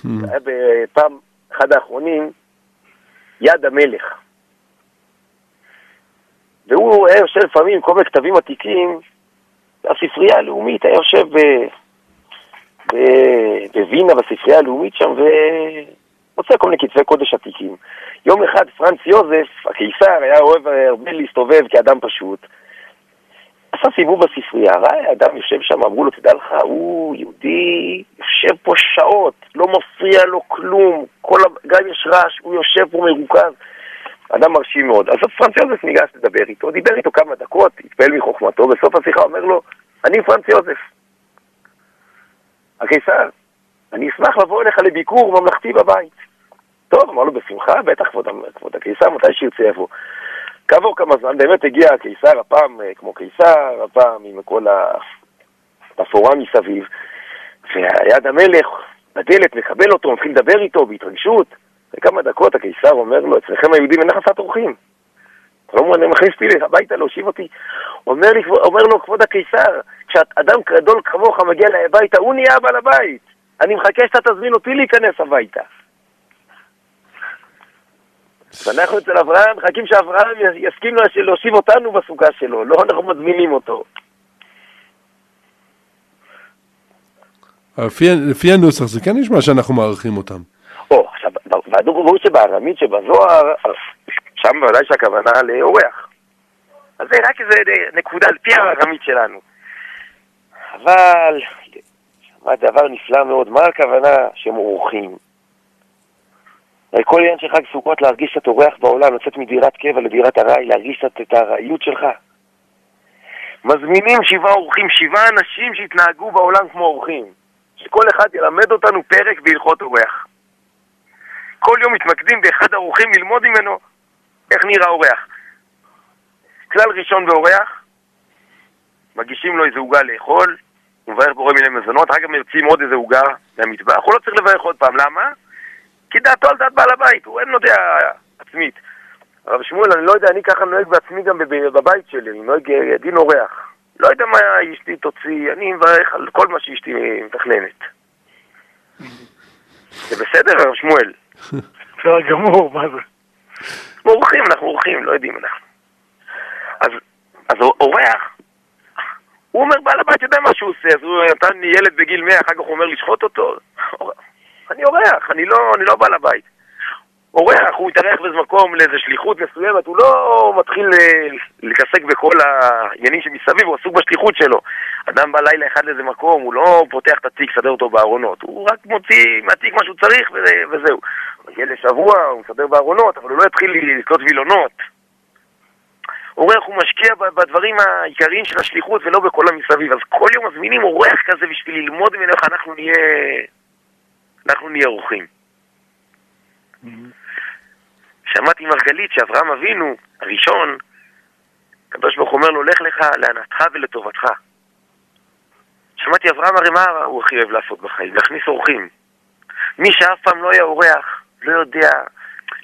C: היה בפעם, אחד האחרונים, יד המלך. והוא היה יושב לפעמים כל מיני כתבים עתיקים, הספרייה הלאומית, היה יושב. בווינה, בספרייה הלאומית שם, מוצא כל מיני כתבי קודש עתיקים. יום אחד פרנץ יוזף, הקיסר, היה אוהב הרבה להסתובב כאדם פשוט. עשה סיבוב בספרייה, ראה אדם יושב שם, אמרו לו, תדע לך, הוא יהודי, יושב פה שעות, לא מפריע לו כלום, כל, גם יש רעש, הוא יושב פה מרוכז. אדם מרשים מאוד. אז פרנץ יוזף ניגש לדבר איתו, דיבר איתו כמה דקות, התפעל מחוכמתו, בסוף השיחה אומר לו, אני פרנץ יוזף. הקיסר, אני אשמח לבוא אליך לביקור ממלכתי בבית. טוב, אמר לו בשמחה, בטח כבוד, כבוד הקיסר, מתי שירצה יבוא. כעבור כמה זמן באמת הגיע הקיסר, הפעם אה, כמו קיסר, הפעם עם כל התפאורה מסביב, והיד המלך בדלת מקבל אותו, מתחיל לדבר איתו בהתרגשות. וכמה דקות הקיסר אומר לו, אצלכם היהודים אין הכנסת אורחים. לא אני מכניס אותי הביתה להושיב אותי. אומר, לי, אומר לו, כבוד הקיסר, כשאדם גדול כמוך מגיע אליי הביתה, הוא נהיה בעל הבית. אני מחכה שאתה תזמין אותי להיכנס הביתה. ואנחנו אצל אברהם מחכים שאברהם יסכים להושיב אותנו בסוכה שלו, לא אנחנו מזמינים אותו.
A: לפי, לפי הנוסח זה כן נשמע שאנחנו מעריכים אותם.
C: או, עכשיו, והדוגמאות שבארמית שבזוהר, שם בוודאי שהכוונה לאורח. אז זה רק איזה נקודה על פי הארמית שלנו. אבל, שמע דבר נפלא מאוד, מה הכוונה שהם אורחים? הרי כל עניין של חג סוכות להרגיש שאתה אורח בעולם, לצאת מדירת קבע לדירת ארעי, להרגיש את הארעיות שלך. מזמינים שבעה אורחים, שבעה אנשים שהתנהגו בעולם כמו אורחים. שכל אחד ילמד אותנו פרק בהלכות אורח. כל יום מתמקדים באחד האורחים ללמוד ממנו איך נראה אורח. כלל ראשון באורח, מגישים לו איזה עוגה לאכול, הוא מברך בורא מיני מזונות, אחר כך מרצים עוד איזה עוגה מהמטבח, הוא לא צריך לברך עוד פעם, למה? כי דעתו על דעת בעל הבית, הוא אין לו דעה עצמית. הרב שמואל, אני לא יודע, אני ככה נוהג בעצמי גם בבית שלי, אני נוהג אה, דין אורח. לא יודע מה אשתי תוציא, אני מברך על כל מה שאשתי מתכננת. זה בסדר, הרב שמואל?
B: בסדר גמור, מה זה?
C: אנחנו אורחים, אנחנו אורחים, לא יודעים אנחנו. אז, אורח, הוא אומר, בעל הבית יודע מה שהוא עושה, אז הוא נתן לי ילד בגיל 100, אחר כך הוא אומר לשחוט אותו. אני אורח, אני לא, אני לא בעל הבית. אורח, הוא התארח באיזה מקום לאיזה שליחות מסוימת, הוא לא מתחיל אה, להתעסק בכל העניינים שמסביב, הוא עסוק בשליחות שלו. אדם בא לילה אחד לאיזה מקום, הוא לא פותח את התיק, סדר אותו בארונות, הוא רק מוציא מהתיק מה שהוא צריך וזהו. מגיע לשבוע, הוא מסדר בארונות, אבל הוא לא יתחיל לקלוט וילונות. אורח הוא משקיע בדברים העיקריים של השליחות ולא בכל המסביב. אז כל יום מזמינים אורח כזה בשביל ללמוד ממנו איך אנחנו נהיה, אנחנו נהיה אורחים. Mm-hmm. שמעתי מרגלית שאברהם אבינו, הראשון, הקדוש ברוך אומר לו, לך לך להנאתך ולטובתך. שמעתי אברהם הרי מה הוא הכי אוהב לעשות בחיים? להכניס אורחים. מי שאף פעם לא היה אורח, לא יודע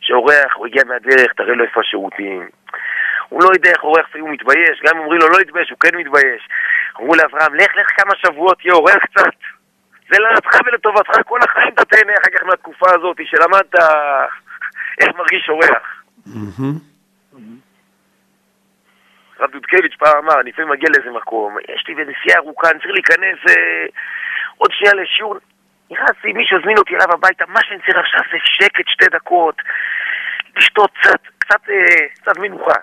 C: שאורח, הוא הגיע מהדרך, תראה לו איפה השירותים. הוא לא יודע איך אורח הוא מתבייש, גם אם אומרים לו לא להתבייש, הוא כן מתבייש. אמרו לאברהם, לך לך כמה שבועות, תהיה אורח קצת. זה לנתך ולטובתך, כל החיים אתה תהנה אחר כך מהתקופה הזאת שלמדת איך מרגיש אורח. הרב דודקביץ' פעם אמר, אני לפעמים מגיע לאיזה מקום, יש לי נסיעה ארוכה, אני צריך להיכנס אה, עוד שנייה לשיעור. נכנסתי, מישהו הזמין אותי אליו הביתה, מה שאני צריך עכשיו זה שקט שתי דקות, לשתות קצת, קצת, אה, קצת מנוחה.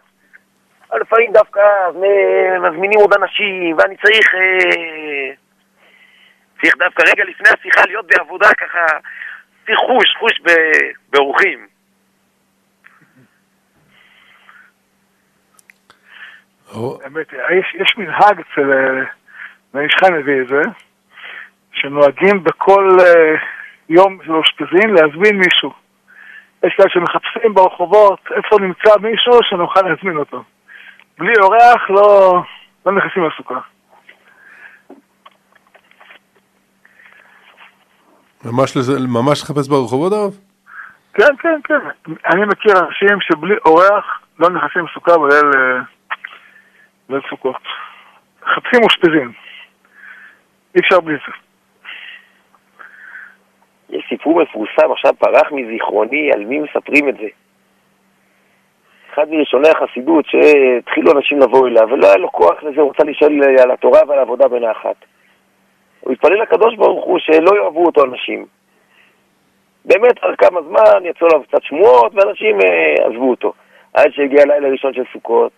C: אבל לפעמים דווקא מזמינים עוד אנשים, ואני צריך... אה, צריך דווקא רגע לפני השיחה להיות בעבודה ככה, צריך חוש, חוש באורחים.
B: האמת, יש, יש מנהג אצל, בן איש חי מביא את זה, שנוהגים בכל uh, יום של אושפזין להזמין מישהו. יש כאלה שמחפשים ברחובות איפה נמצא מישהו שנוכל להזמין אותו. בלי אורח לא, לא נכנסים לסוכה.
A: ממש, לזה, ממש לחפש ברחובות הרב?
B: כן, כן, כן. אני מכיר אנשים שבלי אורח לא נכנסים לסוכה בליל... ליל סוכות. חפשים אושפזין. אי אפשר בלי זה.
C: יש סיפור מפורסם, עכשיו פרח מזיכרוני, על מי מספרים את זה. אחד מראשוני החסידות שהתחילו אנשים לבוא אליו, ולא היה לו כוח לזה, הוא רצה לשאול על התורה ועל העבודה בנחת. הוא התפלל לקדוש ברוך הוא שלא יאהבו אותו אנשים. באמת, אחר כמה זמן יצאו עליו קצת שמועות, ואנשים אה, עזבו אותו. עד שהגיע הלילה הראשון של סוכות,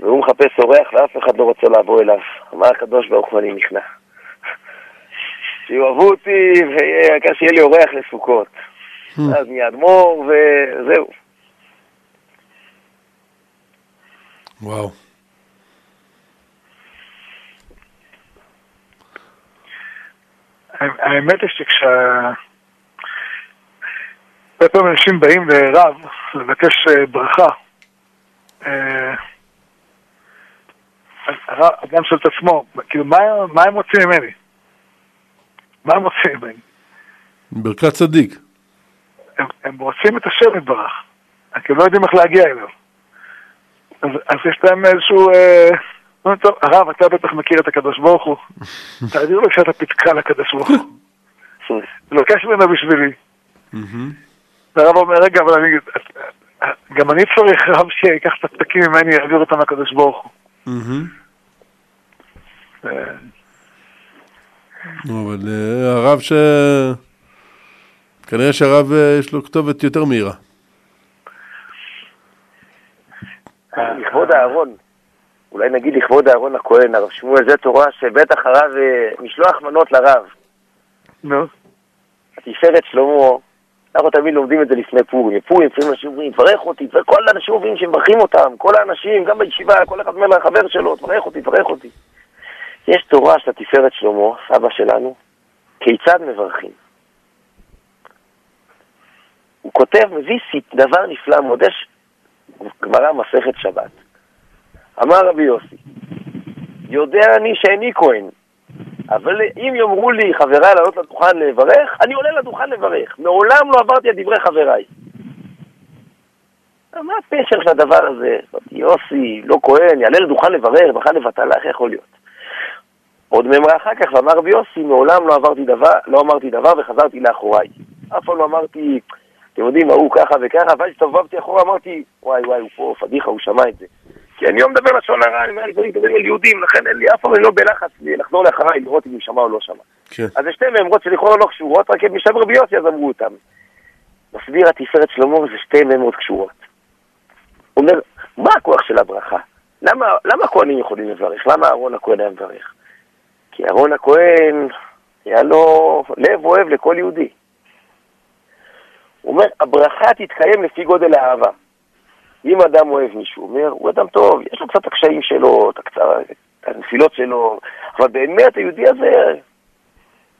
C: והוא מחפש אורח ואף אחד לא רוצה לבוא אליו. אמר הקדוש ברוך הוא, אני נכנע. שיאהבו אותי, והעיקר שיהיה לי אורח לסוכות. אז נהיה אדמו"ר, וזהו.
A: וואו.
B: האמת היא שכשה... הרבה פעמים אנשים באים לרב לבקש אה, ברכה. אדם שואל את עצמו, כאילו, מה, מה הם רוצים ממני? מה הם רוצים ממני?
A: ברכת צדיק.
B: הם, הם רוצים את השם יתברך, רק הם לא יודעים איך להגיע אליו. אז, אז יש להם איזשהו... אה, אומרים, טוב, הרב, אתה בטח מכיר את הקדוש ברוך הוא. תעביר לו קצת הפתקה לקדוש ברוך הוא. לוקח ממנו בשבילי. והרב אומר, רגע, אבל אני... גם אני צריך רב שיקח את הפתקים ממני, יעביר אותם לקדוש ברוך הוא.
A: אבל אה, הרב ש... כנראה שהרב אה, יש לו כתובת יותר מהירה.
C: לכבוד אהרון, אולי נגיד לכבוד אהרון הכהן, הרב שמואל, זה תורה שבטח הרב, אה, משלוח מנות לרב.
B: נו,
C: התפארת שלמה, אנחנו תמיד לומדים את זה לפני פורים. בפורים לפעמים אנשים אומרים, תברך אותי, וכל האנשים מבינים שמברכים אותם, כל האנשים, גם בישיבה, כל אחד אומר לחבר שלו, תברך אותי, תברך אותי. יש תורה של התפארת שלמה, סבא שלנו, כיצד מברכים. הוא כותב, מביא דבר נפלא, מודש, גמרא מסכת שבת. אמר רבי יוסי, יודע אני שאיני כהן, אבל אם יאמרו לי חבריי לעלות לדוכן לברך, אני עולה לדוכן לברך. מעולם לא עברתי על דברי חבריי. מה הפשר של הדבר הזה? יוסי, לא כהן, יעלה לדוכן לברך, ברכה לבטלה, איך יכול להיות? עוד מימרה אחר כך, ואמר רבי יוסי, מעולם לא דבר, לא אמרתי דבר וחזרתי לאחוריי. אף פעם לא אמרתי, אתם יודעים, ההוא ככה וככה, ואז הסתובבתי אחורה, אמרתי, וואי וואי, הוא פה, פדיחה, הוא שמע את זה. כי אני לא מדבר לשון הרע, אני אומר דברים על יהודים, לכן אין לי אף פעם אני לא בלחץ לחזור לאחריי, לראות אם הוא שמע או לא שמע.
A: כן.
C: אז זה שתי מימרות שלכאורה לא קשורות, רק משם רבי יוסי אז אמרו אותם. מסביר התפארת שלמה, זה שתי מימרות קשורות. הוא אומר, מה הכוח של הברכה? למה, למה הכהנים יכולים לברך? למה אהרון הכהן היה מברך? כי אהרון הכהן, היה לו לב אוהב לכל יהודי. הוא אומר, הברכה תתקיים לפי גודל האהבה. אם אדם אוהב מישהו, הוא אומר, הוא אדם טוב, יש לו קצת הקשיים שלו, את הנפילות שלו, אבל באמת היהודי הזה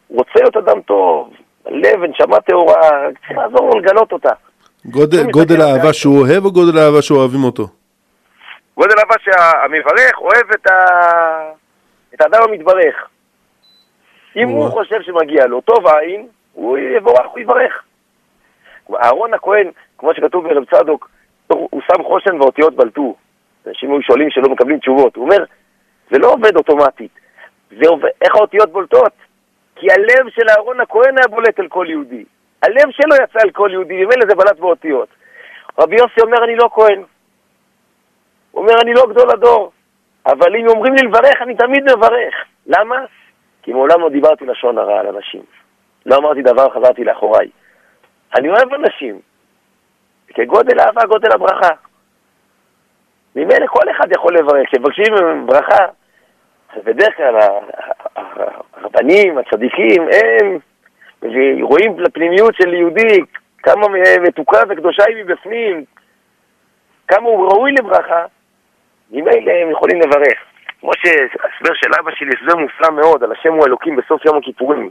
C: הוא רוצה להיות אדם טוב, לב ונשמה טהורה, צריך לעזור לו לגלות אותה.
A: גודל,
C: הוא
A: גודל האהבה. שהוא אוהב או גודל האהבה שאוהבים אותו?
C: גודל אהבה שהמברך אוהב את, ה... את האדם המתברך. אם הוא. חושב שמגיע לו טוב העין, הוא יבורך, הוא יברך. אהרון הכהן, כמו שכתוב ברב צדוק, הוא שם חושן ואותיות בלטו. אנשים היו שואלים שלא מקבלים תשובות. הוא אומר, זה לא עובד אוטומטית. זה עובד, איך האותיות בולטות? כי הלב של אהרון הכהן היה בולט על כל יהודי. הלב שלו יצא על כל יהודי, ממילא זה בלט באותיות. רבי יוסי אומר, אני לא כהן. הוא אומר, אני לא גדול הדור, אבל אם אומרים לי לברך, אני תמיד מברך. למה? כי מעולם לא דיברתי לשון הרע על אנשים. לא אמרתי דבר, חזרתי לאחוריי. אני אוהב אנשים. כגודל אהבה, גודל הברכה. ממילא כל אחד יכול לברך. כשמבקשים ברכה, אז בדרך כלל הרבנים, הצדיקים, הם רואים לפנימיות של יהודי, כמה מתוקה וקדושה היא מבפנים, כמה הוא ראוי לברכה, ממילא הם יכולים לברך. כמו שההסבר של אבא שלי, הסבר מופלא מאוד על השם הוא אלוקים בסוף יום הכיפורים.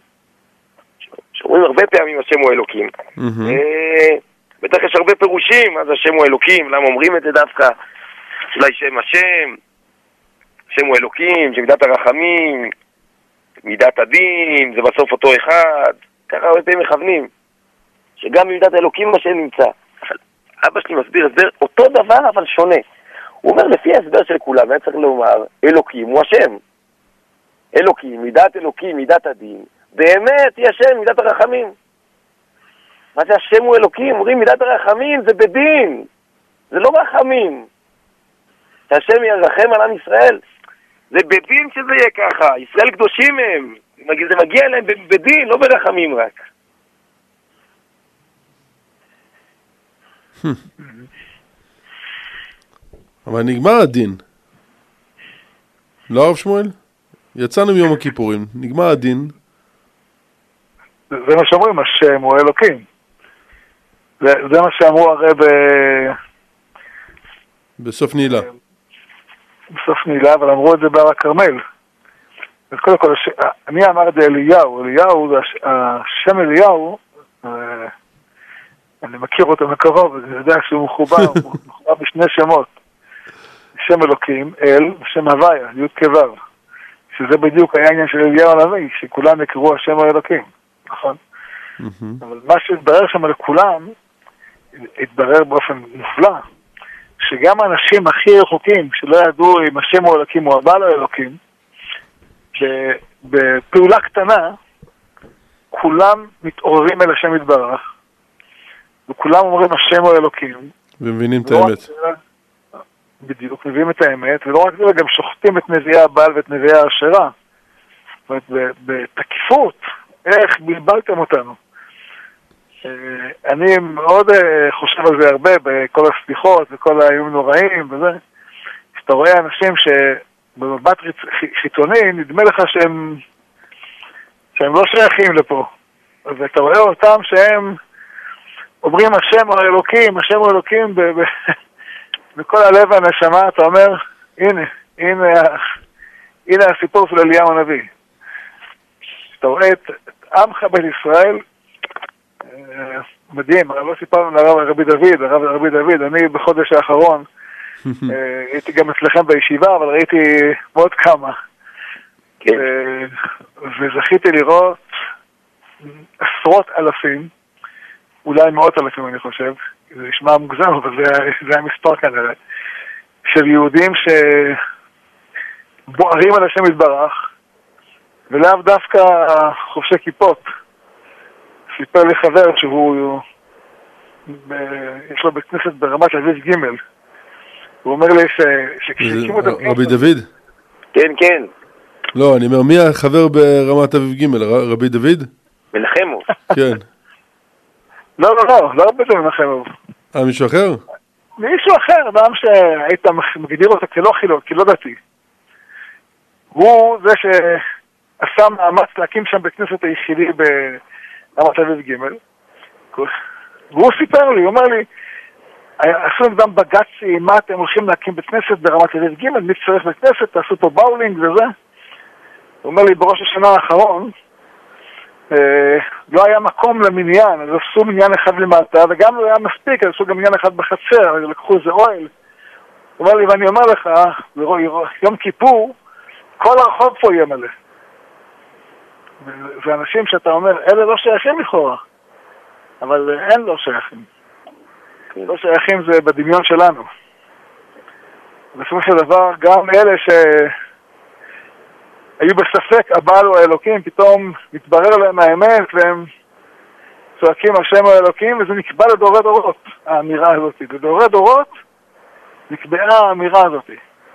C: שאומרים הרבה פעמים השם הוא אלוקים. אה, בטח יש הרבה פירושים, זה השם הוא אלוקים, למה אומרים את זה דווקא? אולי שם השם, השם הוא אלוקים, שמידת הרחמים, מידת הדין, זה בסוף אותו אחד, ככה הרבה פעמים מכוונים, שגם במידת האלוקים השם נמצא. אבל אבא שלי מסביר הסבר אותו דבר אבל שונה. הוא אומר, לפי ההסבר של כולם, היה צריך לומר, אלוקים הוא השם. אלוקים, מידת אלוקים, מידת הדין, באמת היא השם, מידת הרחמים. מה זה השם הוא אלוקים? אומרים מידת הרחמים זה בדין, זה לא רחמים. שהשם ירחם על עם ישראל, זה בדין שזה יהיה ככה, ישראל קדושים הם, זה מגיע ב- בדין, לא ברחמים רק.
A: אבל נגמר הדין. לא הרב שמואל? יצאנו מיום הכיפורים, נגמר הדין,
B: זה מה שאומרים, השם הוא אלוקים. זה, זה מה שאמרו הרי ב...
A: בסוף נעילה.
B: בסוף נעילה, אבל אמרו את זה בהר הכרמל. אז קודם כל, הש... אני אמר את זה אליהו, אליהו, הש... השם אליהו, אה, אני מכיר אותו מקרוב, אני יודע שהוא מחובר, הוא מחובר בשני שמות. שם אלוקים, אל, ושם הוויה, י' כו', שזה בדיוק היה העניין של אליהו הנביא, שכולם יקראו השם האלוקים, נכון?
A: מהמם.
B: אבל מה שהתברר שם לכולם, התברר באופן מופלא, שגם האנשים הכי רחוקים, שלא ידעו אם השם הוא אלוקים או הבעל הוא אלוקים, ב- בפעולה קטנה, כולם מתעוררים אל השם יתברך, וכולם אומרים השם הוא אלוקים.
A: ומבינים את האמת.
B: בדיוק, מביאים את האמת, ולא רק זה, גם שוחטים את נביאי הבעל ואת נביאי האשרה. זאת אומרת, בתקיפות, איך בלבלתם אותנו. אה, אני מאוד אה, חושב על זה הרבה בכל הסליחות וכל האיומים נוראים וזה. כשאתה רואה אנשים שבמבט חיצוני נדמה לך שהם, שהם לא שייכים לפה. ואתה רואה אותם שהם אומרים השם האלוקים, השם האלוקים ב- בכל הלב והנשמה, אתה אומר, הנה, הנה, הנה הסיפור של אליהו הנביא. כשאתה רואה את את עמך בית ישראל, אה, מדהים, לא סיפרנו לרב רבי דוד, הרב רבי דוד, אני בחודש האחרון אה, הייתי גם אצלכם בישיבה, אבל ראיתי עוד כמה.
C: כן.
B: וזכיתי לראות עשרות אלפים, אולי מאות אלפים אני חושב, זה נשמע מוגזם, אבל זה, זה המספר כנראה, של יהודים שבוערים על השם יתברך, ולאו דווקא חובשי כיפות. סיפר לי חבר שהוא, ב, יש לו בית כנסת ברמת אביב ג' הוא אומר לי ש, שכשהקימו את הבית
A: רבי דוד?
C: כן, כן,
A: לא, אני אומר, מי החבר ברמת אביב ג'? רבי דוד?
C: מנחמו.
A: כן.
B: לא, לא, לא, לא הרבה זה מנחם.
A: אה, מישהו אחר?
B: מישהו אחר, אדם שהיית מגדיר אותו כלא חילוק, כלא דתי. הוא זה שעשה מאמץ להקים שם בית כנסת היחידי ברמת אביב ג' והוא סיפר לי, הוא אומר לי, עשו נגדם בג"צי, מה אתם הולכים להקים בית כנסת ברמת אביב ג', מי צריך בית כנסת, תעשו פה באולינג וזה. הוא אומר לי, בראש השנה האחרון, לא היה מקום למניין, אז עשו מניין אחד למטה, וגם לא היה מספיק, אז עשו גם מניין אחד בחצר, אז לקחו איזה אוהל. הוא אומר לי, ואני אומר לך, יום כיפור, כל הרחוב פה יהיה מלא. ואנשים שאתה אומר, אלה לא שייכים לכאורה, אבל אה, אין לא שייכים.
C: כן.
B: לא שייכים זה בדמיון שלנו. בסופו של דבר, גם אלה שהיו בספק, הבעל הוא האלוקים, פתאום מתברר להם האמת, והם צועקים השם הוא האלוקים, וזה נקבע לדורי דורות, האמירה הזאת. לדורי דורות נקבעה האמירה הזאת,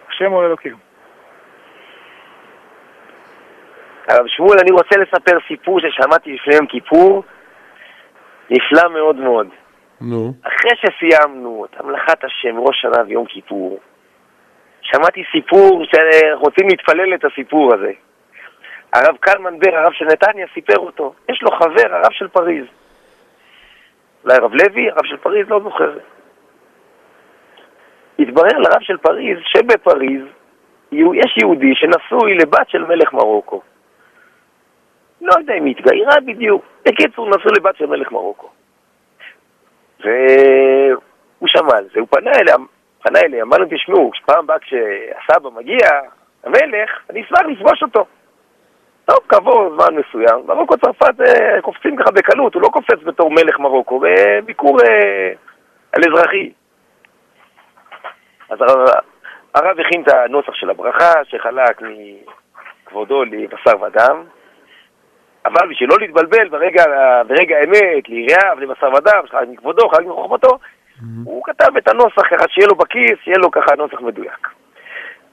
B: השם הוא האלוקים.
C: הרב שמואל, אני רוצה לספר סיפור ששמעתי לפני יום כיפור, נפלא מאוד מאוד.
A: נו.
C: אחרי שסיימנו את המלאכת השם, ראש שנה ויום כיפור, שמעתי סיפור שרוצים להתפלל את הסיפור הזה. הרב קלמן בר, הרב של נתניה, סיפר אותו. יש לו חבר, הרב של פריז. אולי הרב לוי, הרב של פריז, לא זוכר. התברר לרב של פריז שבפריז יש יהודי שנשוי לבת של מלך מרוקו. לא יודע אם היא התגיירה בדיוק. בקיצור, נשוי לבת של מלך מרוקו. והוא שמע על זה, הוא פנה אליה, פנה אליה, אמר להם, תשמעו, פעם הבאה כשהסבא מגיע, המלך, אני אשמח לפגוש אותו. טוב, כעבור זמן מסוים, מרוקו צרפת אה, קופצים ככה בקלות, הוא לא קופץ בתור מלך מרוקו, בביקור אה, על אזרחי. אז הרב, הרב הכין את הנוסח של הברכה, שחלק מכבודו לבשר ודם, אבל בשביל לא להתבלבל ברגע, ברגע האמת, ליראיו, לבשר ודם, חלק מכבודו, חלק מחוכמתו, הוא כתב את הנוסח ככה שיהיה לו בכיס, שיהיה לו ככה נוסח מדויק.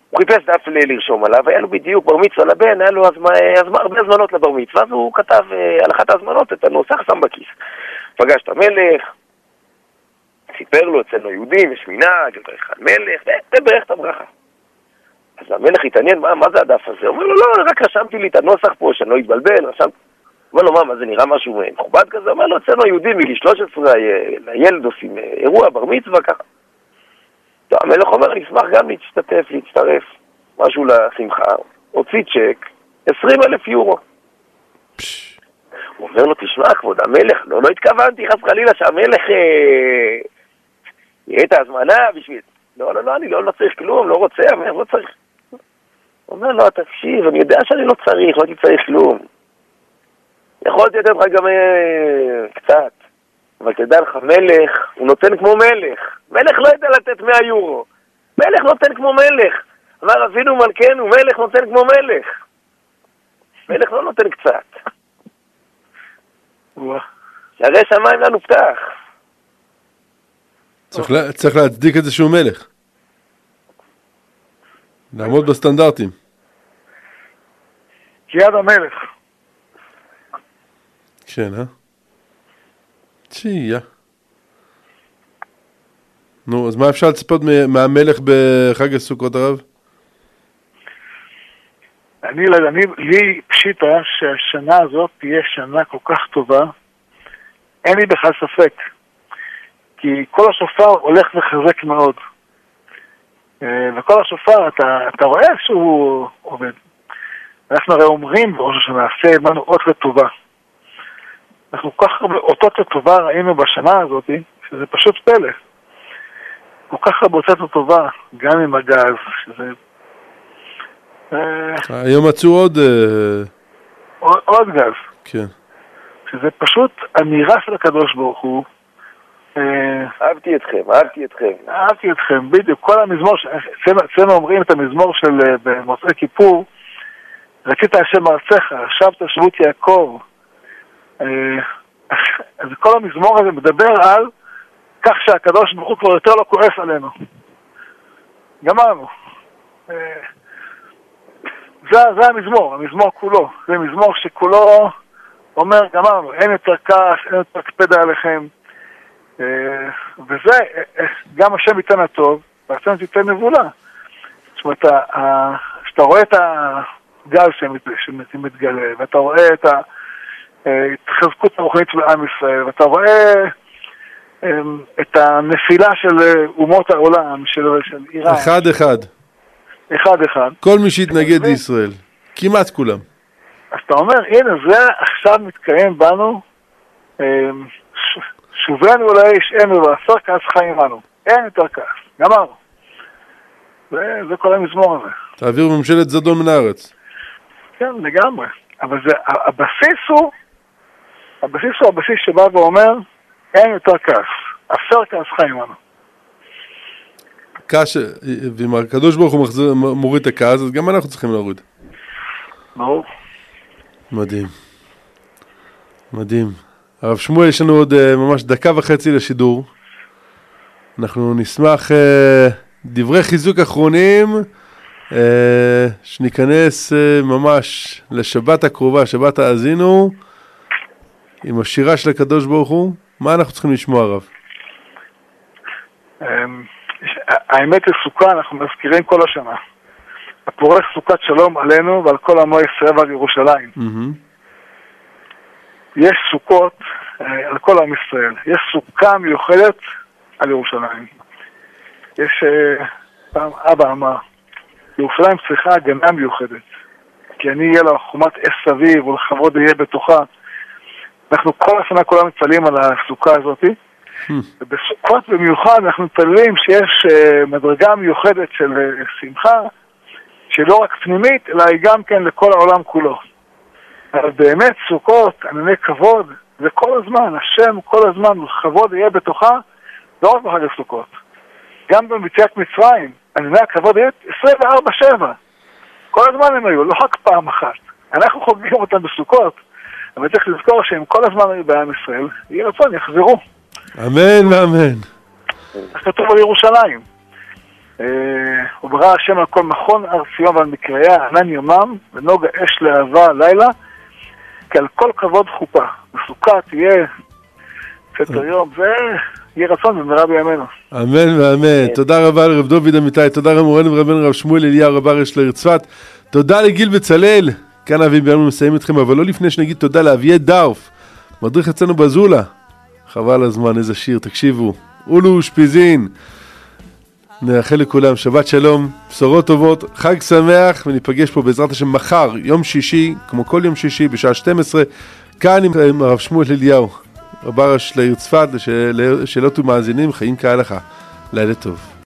C: הוא חיפש דף לרשום עליו, היה לו בדיוק בר מצווה לבן, היה לו הזמ... הזמ... הרבה הזמנות לבר מצווה, אז הוא כתב אה, על אחת ההזמנות את הנוסח, שם בכיס. פגש את המלך, סיפר לו, אצלנו יהודים, יש מנהג, לברך על מלך, תברך את הברכה. אז המלך התעניין, מה, מה זה הדף הזה? הוא אומר לו, לא, רק רשמתי לי את הנוסח פה, שאני לא אתבלבל, רשמתי. אומר לו, מה, מה זה נראה משהו מכובד כזה? אומר לו, אצלנו היהודים מגיל 13, לילד עושים אה, אירוע, בר מצווה, ככה. טוב, המלך אומר, אני אשמח גם להשתתף, להצטרף, משהו לשמחה. הוציא צ'ק, 20 אלף יורו. הוא אומר לו, תשמע, כבוד המלך, לא, לא התכוונתי חס וחלילה שהמלך אה, יהיה את ההזמנה בשביל... לא, לא, לא, אני לא, לא צריך כלום, לא רוצה, המלך לא צריך. הוא אומר לו, תקשיב, אני יודע שאני לא צריך, לא הייתי צריך כלום. יכולתי לתת לך גם אה, קצת, אבל תדע לך, מלך, הוא נותן כמו מלך. מלך לא יודע לתת 100 יורו. מלך נותן כמו מלך. אמר אבינו מלכנו, מלך נותן כמו מלך. מלך לא נותן קצת. שהרי שמיים לנו פתח.
A: צריך, לה, צריך להצדיק את זה שהוא מלך. לעמוד בסטנדרטים.
B: כיד המלך.
A: כן, אה? תשייה. נו, אז מה אפשר לצפות מהמלך בחג הסוכות הרב?
B: אני, אני, לי פשיטה שהשנה הזאת תהיה שנה כל כך טובה, אין לי בכלל ספק. כי כל השופר הולך וחזק מאוד. אה, וכל השופר, אתה, אתה רואה שהוא עובד. אנחנו הרי אומרים בראש השנה, עשה עמנו אות לטובה. אנחנו כל כך הרבה אותות לטובה ראינו בשנה הזאת, שזה פשוט פלא. כל כך הרבה אותות לטובה, גם עם הגז, שזה...
A: אה, היום מצאו עוד... אה,
B: עוד גז.
A: כן.
B: שזה פשוט אמירה של הקדוש ברוך הוא.
C: אה, אהבתי אתכם, אהבתי אתכם.
B: אהבתי אתכם, בדיוק. כל המזמור, אצלנו אומרים את המזמור של במוצאי כיפור, רצית השם ארצך, שבת שבות יעקב. אז כל המזמור הזה מדבר על כך שהקדוש ברוך הוא כבר יותר לא כועס עלינו. גמרנו. זה, זה המזמור, המזמור כולו. זה מזמור שכולו אומר, גמרנו, אין יותר כעס, אין יותר הקפדה עליכם. אה, וזה, אה, גם השם ייתן הטוב, והשם תיתן נבולה. זאת אומרת, כשאתה רואה את הגל שמתגלה, ואתה רואה את ההתחזקות הרוחנית של עם ישראל, ואתה רואה את הנפילה של אומות העולם, של, של איראן.
A: אחד אחד.
B: אחד אחד.
A: כל מי שהתנגד לישראל, כמעט כולם.
B: אז אתה אומר, הנה זה עכשיו מתקיים בנו, שובנו לאיש אנו ועשר כעס חיים בנו. אין יותר כעס, גמרנו. זה, זה כל המזמור הזה.
A: תעביר ממשלת זדון מן הארץ.
B: כן, לגמרי. אבל זה, הבסיס הוא, הבסיס הוא הבסיס שבא ואומר, אין יותר כעס. עשר כעס חיים בנו.
A: כעס, ואם הקדוש ברוך הוא מחזיר, מוריד את הכעס, אז גם אנחנו צריכים להוריד.
B: ברור.
A: מדהים. מדהים. הרב שמואל, יש לנו עוד uh, ממש דקה וחצי לשידור. אנחנו נשמח uh, דברי חיזוק אחרונים, uh, שניכנס uh, ממש לשבת הקרובה, שבת האזינו, עם השירה של הקדוש ברוך הוא. מה אנחנו צריכים לשמוע, הרב?
B: אמ, האמת היא סוכה, אנחנו מזכירים כל השנה. הפורש סוכת שלום עלינו ועל כל עמו ישראל ועל ירושלים. יש סוכות אה, על כל עם ישראל. יש סוכה מיוחדת על ירושלים. יש, אה, פעם אבא אמר, ירושלים צריכה הגנה מיוחדת. כי אני אהיה לה חומת אש סביב ולכבוד יהיה בתוכה. אנחנו כל השנה כולם מתפללים על הסוכה הזאתי. ובסוכות במיוחד אנחנו מתפללים שיש uh, מדרגה מיוחדת של uh, שמחה, שלא רק פנימית, אלא היא גם כן לכל העולם כולו. אבל באמת סוכות, ענני כבוד, זה כל הזמן, השם כל הזמן, כבוד יהיה בתוכה, לא רק בחג הסוכות. גם במציאת מצרים, ענני הכבוד היו 24-7. כל הזמן הם היו, לא רק פעם אחת. אנחנו חוגגים אותם בסוכות, אבל צריך לזכור שהם כל הזמן היו בעם ישראל, יהי רצון, יחזרו.
A: אמן ואמן.
B: איך כתוב על ירושלים? אה, וברא השם על כל מכון הר ציון ועל מקריה, ענן יומם, ונוגה אש להבה לילה, כי על כל כבוד חופה. בסוכה תהיה סדר יום, זה יהי רצון במהרה בימינו.
A: אמן ואמן. תודה רבה לרב דוד אמיתי, תודה למורנו ורבנו רב שמואל אליהו רב ארש לעיר צפת. תודה לגיל בצלאל. כאן אבי בימים מסיים אתכם, אבל לא לפני שנגיד תודה לאביה דאוף, מדריך אצלנו בזולה. חבל הזמן, איזה שיר, תקשיבו. אולו אושפיזין. נאחל לכולם שבת שלום, בשורות טובות, חג שמח, וניפגש פה בעזרת השם מחר, יום שישי, כמו כל יום שישי, בשעה 12, כאן עם, הרב שמואל אליהו, רב הראש לעיר צפת, לשאלות ומאזינים, חיים כהלכה. לילה טוב.